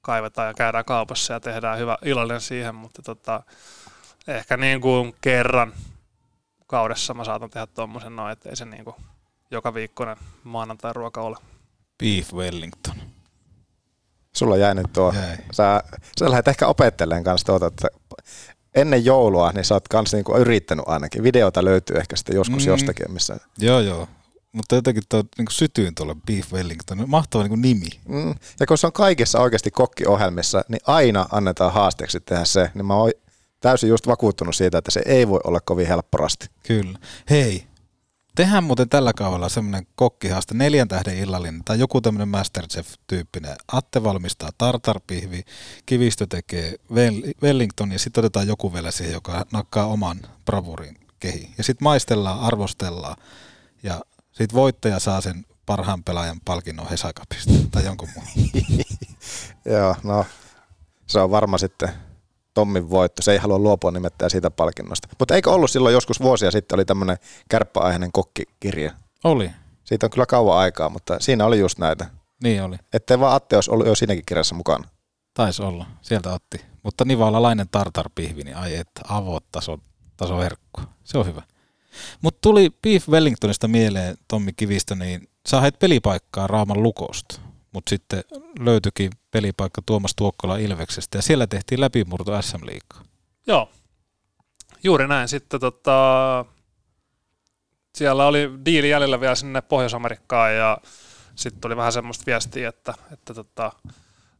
kaivetaan ja käydään kaupassa ja tehdään hyvä illallinen siihen, mutta tota, ehkä niin kuin kerran kaudessa mä saatan tehdä tuommoisen noin, että ei se niin kuin joka viikkoinen maanantai ruoka ole. Beef Wellington. sulla jäi nyt tuo. Jäi. Sä, sä lähdet ehkä opettelemaan kanssa tuota, että ennen joulua, niin sä oot kanssa niinku yrittänyt ainakin. Videota löytyy ehkä sitten joskus mm. jostakin, missä... Joo, joo. Mutta jotenkin tuo niin sytyin tuolle Beef Wellington. Mahtava niin nimi. Mm. Ja kun se on kaikissa oikeasti kokkiohjelmissa, niin aina annetaan haasteeksi tehdä se, niin mä oon täysin just vakuuttunut siitä, että se ei voi olla kovin helppo rasti. Kyllä. Hei, Tehdään muuten tällä kaudella semmoinen kokkihaaste, neljän tähden illallinen tai joku tämmöinen Masterchef-tyyppinen. Atte valmistaa tartarpihvi, Kivistö tekee Well- Wellington ja sitten otetaan joku vielä siihen, joka nakkaa oman bravurin kehi. Ja sitten maistellaan, arvostellaan ja sitten voittaja saa sen parhaan pelaajan palkinnon Hesakapista tai jonkun muun. [LAUGHS] Joo, no se on varma sitten Tommin voitto. Se ei halua luopua nimittäin siitä palkinnosta. Mutta eikö ollut silloin joskus vuosia sitten oli tämmöinen kärppäaiheinen kokkikirja? Oli. Siitä on kyllä kauan aikaa, mutta siinä oli just näitä. Niin oli. Ettei vaan Atte olisi ollut jo siinäkin kirjassa mukana. Taisi olla, sieltä otti. Mutta nivalalainen tartarpihvi, niin ai että avot taso, taso herkku. Se on hyvä. Mutta tuli Beef Wellingtonista mieleen, Tommi Kivistö, niin sä hait pelipaikkaa Raaman lukosta. Mutta sitten löytyikin pelipaikka Tuomas Tuokkola Ilveksestä ja siellä tehtiin läpimurto SM Liigaa. Joo, juuri näin. Sitten tota, siellä oli diili jäljellä vielä sinne Pohjois-Amerikkaan ja sitten tuli vähän semmoista viestiä, että, että tota,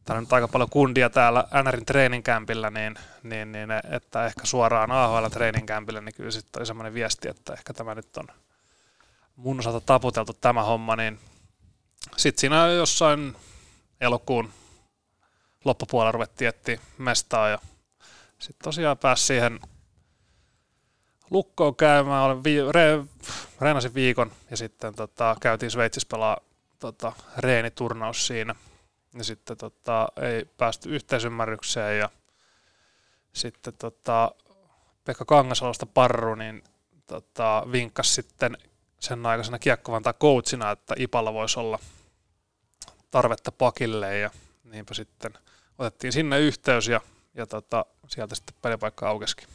täällä nyt aika paljon kundia täällä NRin treeninkämpillä, niin, niin, niin, että ehkä suoraan AHL treeninkämpillä, niin kyllä sitten oli semmoinen viesti, että ehkä tämä nyt on mun osalta taputeltu tämä homma, niin sitten siinä jossain elokuun loppupuolella ruvettiin etsiä mestaa ja sitten tosiaan pääsi siihen lukkoon käymään, olen vi- re- reenasin viikon ja sitten tota, käytiin Sveitsissä pelaa tota, reeniturnaus siinä. Ja sitten tota, ei päästy yhteisymmärrykseen ja sitten tota, Pekka Kangasalosta parru, niin tota, vinkkasi sitten sen aikaisena kiekkovantaa coachina, että Ipalla voisi olla tarvetta pakille ja niinpä sitten otettiin sinne yhteys ja, ja tota, sieltä sitten pelipaikka aukesikin.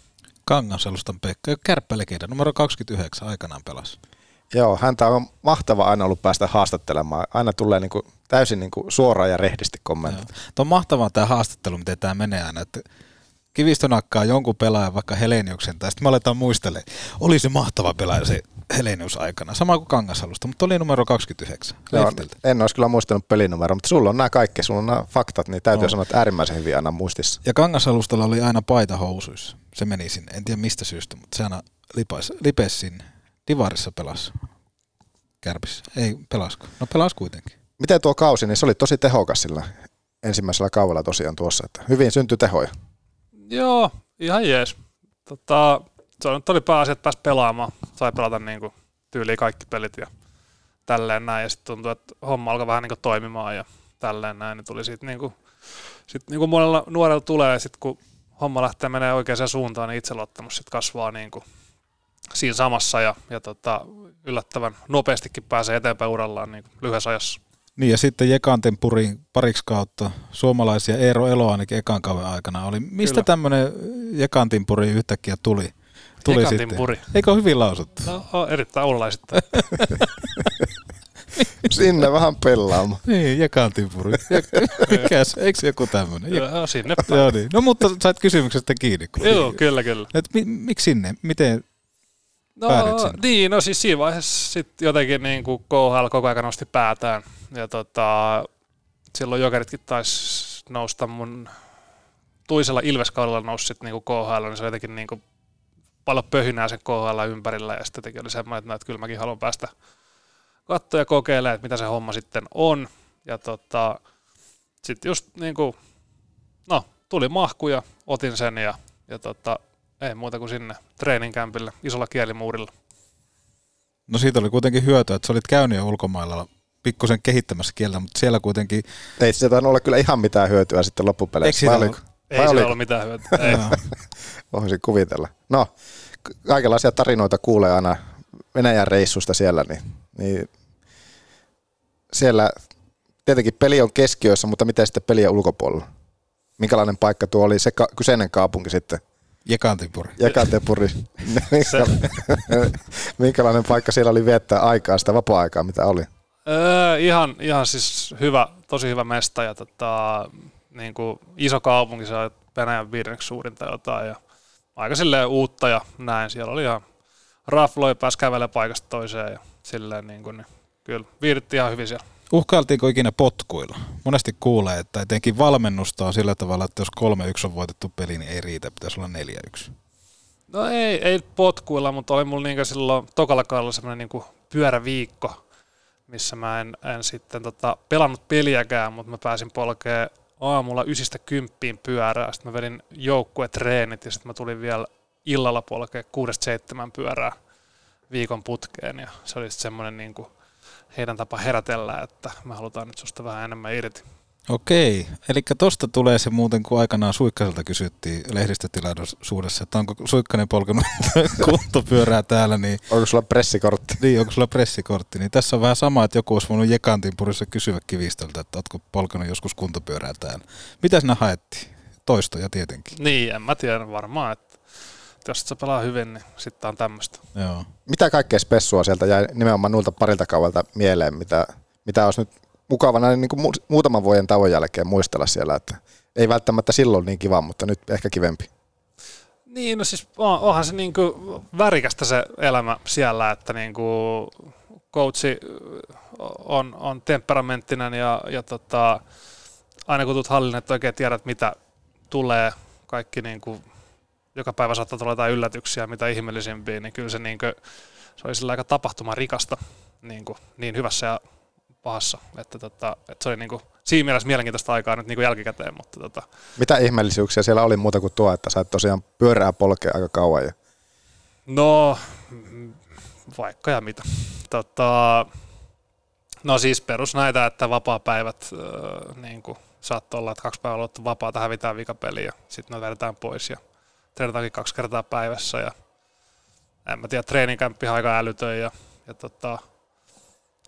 Kangasalustan Pekka, kärppälegenda, numero 29 aikanaan pelasi. Joo, häntä on mahtava aina ollut päästä haastattelemaan. Aina tulee niin kuin täysin niin kuin suoraan ja rehdisti kommentit. Tämä on mahtavaa tämä haastattelu, miten tämä menee aina, että Kivistö nakkaa jonkun pelaajan, vaikka Heleniuksen, tai sitten me aletaan muistelemaan, oli se mahtava pelaaja se Helenius aikana, sama kuin Kangasalusta, mutta oli numero 29. Joo, en olisi kyllä muistanut pelinumeroa, mutta sulla on nämä kaikki, sulla on nämä faktat, niin täytyy On. sanoa, että äärimmäisen hyvin aina muistissa. Ja Kangasalustalla oli aina paita housuissa. Se meni sinne, en tiedä mistä syystä, mutta se aina lipesi, lipesi sinne. Divarissa pelasi. Kärpissä. Ei, pelasko? No pelas kuitenkin. Miten tuo kausi, niin se oli tosi tehokas sillä ensimmäisellä kaudella tosiaan tuossa, että hyvin syntyi tehoja. Joo, ihan jees. Tota, se on- oli pääasia, että pääsi pelaamaan. Sai pelata niin kuin tyyliin kaikki pelit ja tälleen näin. Ja sitten tuntui, että homma alkoi vähän niin kuin toimimaan ja tälleen näin. Niin tuli siitä niin kuin, sit niin kuin monella nuorella tulee, sit kun homma lähtee menee oikeaan suuntaan, niin itseluottamus sit kasvaa niin kuin siinä samassa ja, ja tota, yllättävän nopeastikin pääsee eteenpäin urallaan niin kuin lyhyessä ajassa. Niin ja sitten Jekanten puri pariksi kautta suomalaisia Eero Elo ainakin ekan kauden aikana oli. Mistä tämmöinen Jekantin puri yhtäkkiä tuli? tuli Jekantin sitten? puri. Eikö hyvin lausuttu? No, on erittäin oululaisittain. [LAUGHS] Sinne vähän pelaamaan. Niin, Jekantin puri. [LAUGHS] Mikäs, eikö se joku tämmöinen? Joo, sinne päin. Joo niin. No mutta sait kysymyksestä kiinni. kun- Joo, kyllä, kyllä. Et mi, miksi sinne? Miten No niin, no siis siinä vaiheessa sit jotenkin niin kuin KHL koko ajan nosti päätään. Ja tota, silloin jokeritkin taisi nousta mun toisella Ilveskaudella nousi sit niin kuin KHL, niin se oli jotenkin niin kuin paljon pöhinää sen KHL ympärillä ja sitten oli semmoinen, että, no, että kyllä mäkin haluan päästä katsoa ja kokeilemaan, että mitä se homma sitten on. Ja tota, sitten just niin kuin, no, tuli mahku ja otin sen ja, ja tota, ei muuta kuin sinne treeninkämpille isolla kielimuurilla. No siitä oli kuitenkin hyötyä, että sä olit käynyt jo ulkomailla pikkusen kehittämässä kieltä, mutta siellä kuitenkin... Ei tainnut olla kyllä ihan mitään hyötyä sitten loppupeleissä. Vai ollut? oliko? Ei Vai oliko? ollut mitään hyötyä. Ei. [LAUGHS] Voisin kuvitella. No, kaikenlaisia tarinoita kuulee aina Venäjän reissusta siellä, niin, niin siellä tietenkin peli on keskiössä, mutta miten sitten peliä ulkopuolella? Minkälainen paikka tuo oli se ka- kyseinen kaupunki sitten? Jekantipuri. Jekantepuri. [LAUGHS] Minkälainen paikka siellä oli viettää aikaa, sitä vapaa-aikaa, mitä oli? Öö, ihan, ihan siis hyvä, tosi hyvä mesta ja tota, niin kuin iso kaupunki, se on Venäjän viidenneksi suurinta jotain ja aika silleen uutta ja näin. Siellä oli ihan rafloi, pääsi kävelemään paikasta toiseen ja silleen niin kuin, niin kyllä viihdyttiin ihan hyvin siellä. Uhkailtiinko ikinä potkuilla? Monesti kuulee, että etenkin valmennusta on sillä tavalla, että jos 3-1 on voitettu peli, niin ei riitä, pitäisi olla 4-1. No ei, ei potkuilla, mutta oli mulla niinku silloin tokalla kaudella semmoinen niinku pyöräviikko, missä mä en, en sitten tota, pelannut peliäkään, mutta mä pääsin polkee aamulla ysistä kymppiin pyörää, sitten mä vedin joukkuetreenit ja sitten mä tulin vielä illalla polkee kuudesta seitsemän pyörää viikon putkeen ja se oli sitten semmoinen niinku heidän tapa herätellä, että me halutaan nyt susta vähän enemmän irti. Okei, eli tosta tulee se muuten, kun aikanaan Suikkaselta kysyttiin lehdistötilaisuudessa, että onko Suikkanen polkenut [LAUGHS] kuntopyörää täällä, niin... Onko sulla pressikortti? Niin, onko sulla pressikortti, niin tässä on vähän sama, että joku olisi voinut Jekantinpurissa kysyä kivistöltä, että ootko polkenut joskus kuntopyörää täällä. Mitä sinä haettiin? Toistoja tietenkin. Niin, en mä tiedä varmaan, että jos et sä pelaa hyvin, niin sitten on tämmöistä. Joo. Mitä kaikkea spessua sieltä jäi nimenomaan noilta parilta kaualta mieleen, mitä, mitä olisi nyt mukavana niin kuin mu- muutaman vuoden tauon jälkeen muistella siellä, että ei välttämättä silloin niin kiva, mutta nyt ehkä kivempi. Niin, no siis on, onhan se niinku värikästä se elämä siellä, että niinku coachi on, on temperamenttinen ja, ja tota, aina kun tulet hallin, että oikein tiedät mitä tulee, kaikki niinku, joka päivä saattaa tulla jotain yllätyksiä, mitä ihmeellisimpiä, niin kyllä se, niinku, se oli sillä aika tapahtumarikasta niinku, niin hyvässä ja pahassa, että, tota, että se oli niinku, siinä mielessä mielenkiintoista aikaa nyt niinku jälkikäteen, mutta tota, Mitä ihmeellisyyksiä siellä oli muuta kuin tuo, että sä et tosiaan pyörää polkea aika kauan? Ja... No, mm, vaikka ja mitä. Tota, no siis perus näitä, että vapaa-päivät äh, niin kuin, saattoi olla, että kaksi päivää ollut vapaata, hävitään vikapeli ja sitten ne vedetään pois ja treenataankin kaksi kertaa päivässä ja en mä tiedä, treeninkämppi on aika älytön ja, ja tota,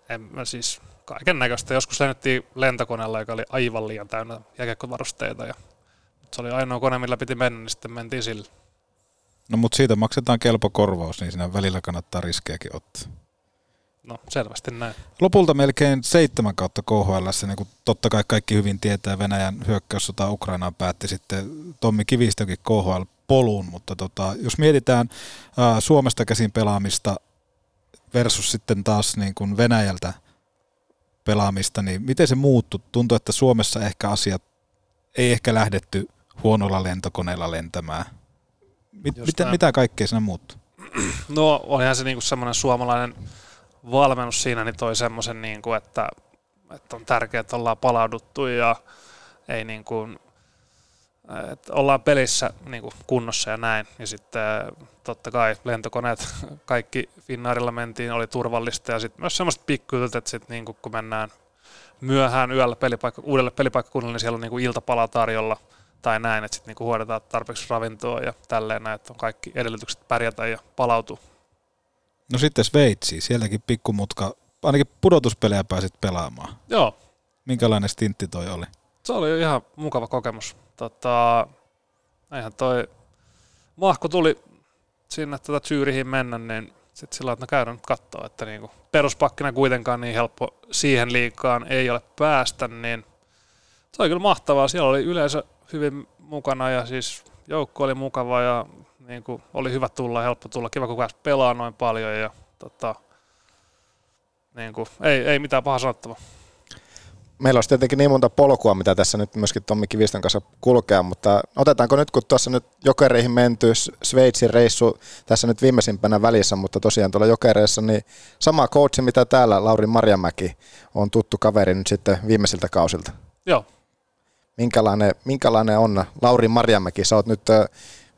en mä siis kaiken näköistä. Joskus lennettiin lentokoneella, joka oli aivan liian täynnä jääkiekkovarusteita ja se oli ainoa kone, millä piti mennä, niin sitten mentiin sillä. No mutta siitä maksetaan kelpo korvaus, niin siinä välillä kannattaa riskejäkin ottaa. No selvästi näin. Lopulta melkein seitsemän kautta KHL, niin kuin totta kai kaikki hyvin tietää, Venäjän hyökkäyssota Ukrainaan päätti sitten Tommi Kivistökin KHL-poluun, mutta tota, jos mietitään ää, Suomesta käsin pelaamista versus sitten taas niin kuin Venäjältä pelaamista, niin miten se muuttui? Tuntuu, että Suomessa ehkä asiat ei ehkä lähdetty huonolla lentokoneella lentämään. Mit, mitä, näin. mitä kaikkea siinä muuttui? No olihan se niinku semmoinen suomalainen valmennus siinä, niin toi semmoisen, niinku, että, että on tärkeää, että ollaan palauduttu ja ei niinku, että ollaan pelissä niinku kunnossa ja näin. Ja sitten totta kai lentokoneet, [LAUGHS] kaikki Finnairilla mentiin, oli turvallista ja sitten myös semmoista pikkujutut, että sit niinku, kun mennään myöhään yöllä pelipaikka, uudelle pelipaikkakunnalle, niin siellä on niinku iltapala tarjolla tai näin, että sitten niinku huodetaan tarpeeksi ravintoa ja tälleen näin, että on kaikki edellytykset pärjätä ja palautua. No sitten Sveitsi, sielläkin pikkumutka, ainakin pudotuspelejä pääsit pelaamaan. Joo, Minkälainen stintti toi oli? se oli ihan mukava kokemus. Tota, eihän toi Mahko tuli sinne tätä Zyrihin mennä, niin sitten sillä että no käydään nyt katsoa, että niinku peruspakkina kuitenkaan niin helppo siihen liikaan ei ole päästä, niin se oli kyllä mahtavaa. Siellä oli yleensä hyvin mukana ja siis joukko oli mukava ja niinku oli hyvä tulla, helppo tulla, kiva kun pääsi pelaa noin paljon ja tota, niinku, ei, ei mitään paha sanottavaa. Meillä olisi tietenkin niin monta polkua, mitä tässä nyt myöskin Tommi Kivistön kanssa kulkea, mutta otetaanko nyt, kun tuossa nyt jokereihin menty, Sveitsin reissu tässä nyt viimeisimpänä välissä, mutta tosiaan tuolla jokereissa, niin sama coachi, mitä täällä, Lauri Marjamäki, on tuttu kaveri nyt sitten viimeisiltä kausilta. Joo. Minkälainen, minkälainen on Lauri Marjamäki? Sä oot nyt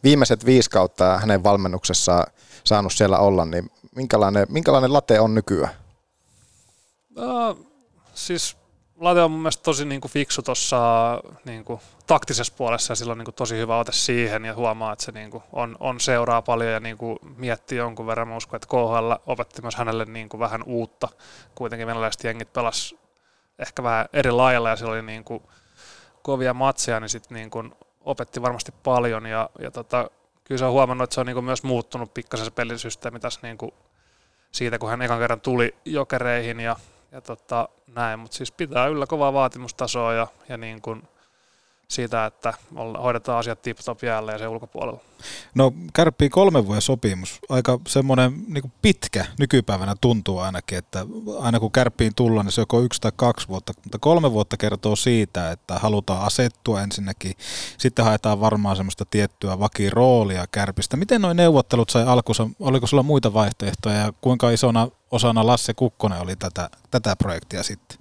viimeiset viisi kautta hänen valmennuksessaan saanut siellä olla, niin minkälainen, minkälainen late on nykyään? No, siis Late on mun mielestä tosi niin kuin fiksu tuossa niin kuin taktisessa puolessa ja sillä on niin kuin tosi hyvä ote siihen ja huomaa, että se niin kuin on, on seuraa paljon ja niin kuin miettii jonkun verran. Mä uskon, että KHL opetti myös hänelle niin kuin vähän uutta. Kuitenkin venäläiset jengit pelas ehkä vähän eri lailla ja siellä oli niin kuin kovia matseja, niin sitten niin kuin opetti varmasti paljon ja, ja tota, kyllä se on huomannut, että se on niin kuin myös muuttunut pikkasen se pelisysteemi tässä niin kuin siitä, kun hän ekan kerran tuli jokereihin ja, ja tota, näin, mutta siis pitää yllä kovaa vaatimustasoa ja, ja niin kuin siitä, että hoidetaan asiat tip-top jäällä ja sen ulkopuolella. No kärppii kolmen vuoden sopimus, aika semmoinen niin pitkä nykypäivänä tuntuu ainakin, että aina kun kärppiin tullaan, niin se joko yksi tai kaksi vuotta, mutta kolme vuotta kertoo siitä, että halutaan asettua ensinnäkin, sitten haetaan varmaan semmoista tiettyä vakiroolia kärpistä. Miten nuo neuvottelut sai alkunsa, oliko sulla muita vaihtoehtoja ja kuinka isona osana Lasse Kukkonen oli tätä, tätä projektia sitten?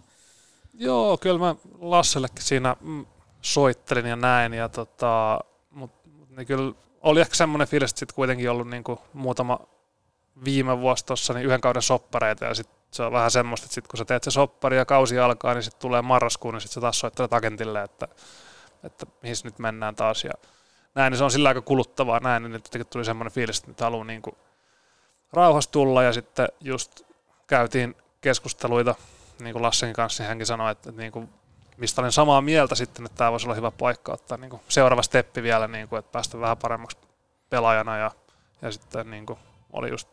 Joo, kyllä mä Lassellekin siinä mm, soittelin ja näin, ja tota, mutta mut, niin kyllä oli ehkä semmoinen fiilis, että sitten kuitenkin ollut niinku muutama viime vuosi tuossa niin yhden kauden soppareita, ja sitten se on vähän semmoista, että sitten kun sä teet se soppari ja kausi alkaa, niin sitten tulee marraskuun, niin sitten sä taas soittelet agentille, että, että mihin nyt mennään taas, ja näin, niin se on sillä aika kuluttavaa näin, niin jotenkin tuli semmoinen fiilis, että nyt haluaa niinku rauhassa tulla, ja sitten just käytiin keskusteluita niin kuin Lassenkin kanssa, niin hänkin sanoi, että, että niin kuin, mistä olen samaa mieltä sitten, että tämä voisi olla hyvä paikka ottaa niin kuin seuraava steppi vielä, niin kuin, että päästä vähän paremmaksi pelaajana ja, ja sitten niin kuin, oli just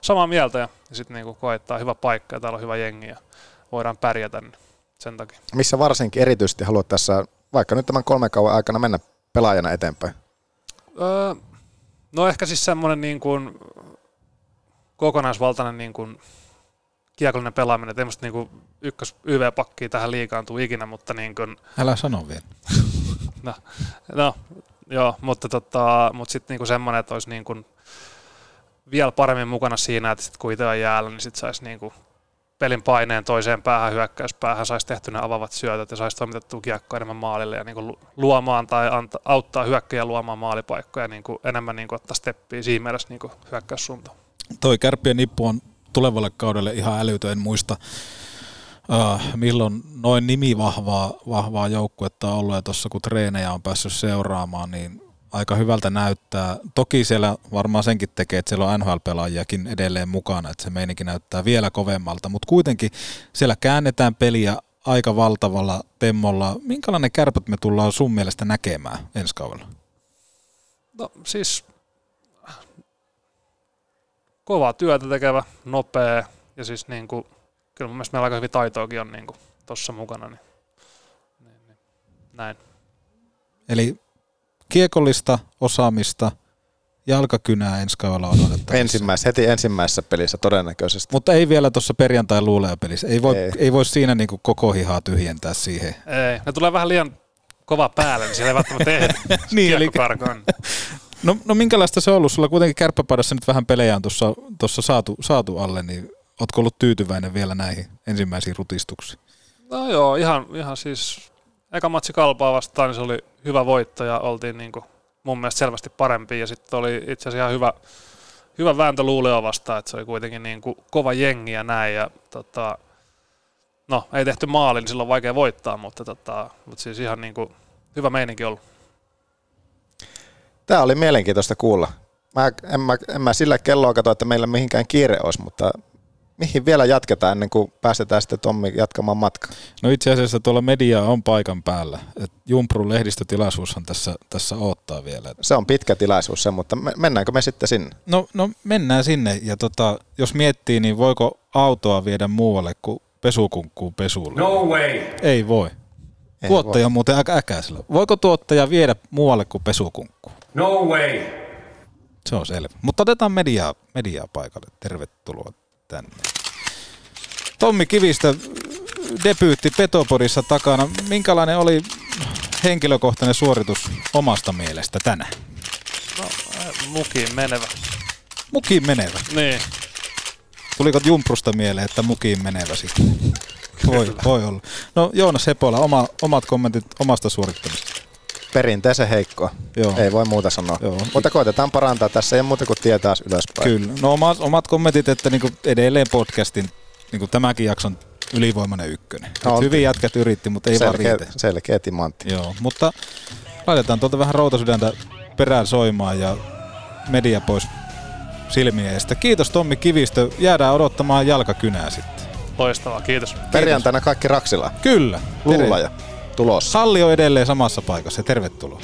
samaa mieltä ja, ja sitten niin kuin, koettaa hyvä paikka ja täällä on hyvä jengi ja voidaan pärjätä niin sen takia. Missä varsinkin erityisesti haluat tässä, vaikka nyt tämän kolmen kauan aikana mennä pelaajana eteenpäin? Öö, no ehkä siis semmoinen niin kuin kokonaisvaltainen niin kuin kiekollinen pelaaminen, että ei niin kuin ykkös YV-pakkia tähän liikaan tule ikinä, mutta niin kuin, Älä sano vielä. [LAUGHS] no, no joo, mutta, tota, mutta sitten niinku semmoinen, että olisi niinku vielä paremmin mukana siinä, että sit kun itse on jäällä, niin sitten saisi niinku pelin paineen toiseen päähän, hyökkäyspäähän, saisi tehty ne avavat syötöt ja saisi toimitettua kiekkoa enemmän maalille ja niinku lu- luomaan tai anta, auttaa hyökkäjä luomaan maalipaikkoja niinku enemmän niinku ottaa steppiä siinä mielessä niinku hyökkäyssuuntaan. Toi kärppien nippu on tulevalle kaudelle ihan älytön, en muista uh, milloin noin nimi vahvaa, vahvaa joukkuetta on ollut ja tuossa kun treenejä on päässyt seuraamaan, niin aika hyvältä näyttää. Toki siellä varmaan senkin tekee, että siellä on NHL-pelaajiakin edelleen mukana, että se meininki näyttää vielä kovemmalta, mutta kuitenkin siellä käännetään peliä aika valtavalla temmolla. Minkälainen kärpät me tullaan sun mielestä näkemään ensi kaudella? No siis kovaa työtä tekevä, nopea ja siis niin kuin, kyllä mun mielestä meillä aika hyvin taitoakin on niin tuossa mukana. Niin, niin, niin, näin. Eli kiekollista osaamista, jalkakynää ensi kaudella odotettavissa. Ensimmäis, heti ensimmäisessä pelissä todennäköisesti. Mutta ei vielä tuossa perjantai luulee pelissä. Ei voi, Ei. ei. voi siinä niinku koko hihaa tyhjentää siihen. Ei, ne tulee vähän liian kova päälle, niin siellä ei välttämättä tehdä. [LAUGHS] Niin, eli-. No, no minkälaista se on ollut? Sulla kuitenkin kärppäpadassa nyt vähän pelejä on tuossa, saatu, saatu alle, niin ootko ollut tyytyväinen vielä näihin ensimmäisiin rutistuksiin? No joo, ihan, ihan siis eka matsi kalpaa vastaan, niin se oli hyvä voitto ja oltiin niin kuin mun mielestä selvästi parempi. Ja sitten oli itse asiassa ihan hyvä, hyvä vääntö Luuleo vastaan, että se oli kuitenkin niin kuin kova jengi ja näin. Ja tota, no, ei tehty maali, niin silloin on vaikea voittaa, mutta, tota, mutta siis ihan niin kuin hyvä meininki ollut. Tämä oli mielenkiintoista kuulla. Mä, en, mä, en mä sillä kelloa katso, että meillä mihinkään kiire olisi, mutta mihin vielä jatketaan ennen kuin päästetään sitten Tommi jatkamaan matkaa? No itse asiassa tuolla media on paikan päällä. Et Jumprun lehdistötilaisuushan tässä, tässä odottaa vielä. Se on pitkä tilaisuus se, mutta me, mennäänkö me sitten sinne? No, no mennään sinne ja tota, jos miettii, niin voiko autoa viedä muualle kuin pesukunkkuun pesulle? No way. Ei voi. Ei tuottaja voi. on muuten aika äkäisellä. Voiko tuottaja viedä muualle kuin pesukunkkuun? No way. Se on selvä. Mutta otetaan mediaa, mediaa paikalle. Tervetuloa tänne. Tommi Kivistä, debyytti Petopodissa takana. Minkälainen oli henkilökohtainen suoritus omasta mielestä tänään? No, äh, mukiin menevä. Mukiin menevä. Niin. Tuliko Jumprusta mieleen, että mukiin menevä sitten? Voi, voi olla. No Joonas Hepola, oma, omat kommentit omasta suorittamisesta. Perinteisen heikkoa. Joo. Ei voi muuta sanoa. Joo. Mutta koitetaan parantaa tässä, ei muuta kuin tie taas ylöspäin. Kyllä. No omat, omat kommentit, että niinku edelleen podcastin, niinku tämäkin jakson ylivoimainen ykkönen. No, hyvin jätkät yritti, mutta ei selkeä, vaan riitä. selkeä timantti. Joo, mutta laitetaan tuolta vähän routasydäntä perään soimaan ja media pois silmiä. Kiitos Tommi Kivistö. Jäädään odottamaan jalkakynää sitten. Loistavaa, kiitos. Perjantaina kaikki Raksila. Kyllä. Luulaja. Tulossa. Halli on edelleen samassa paikassa. Tervetuloa.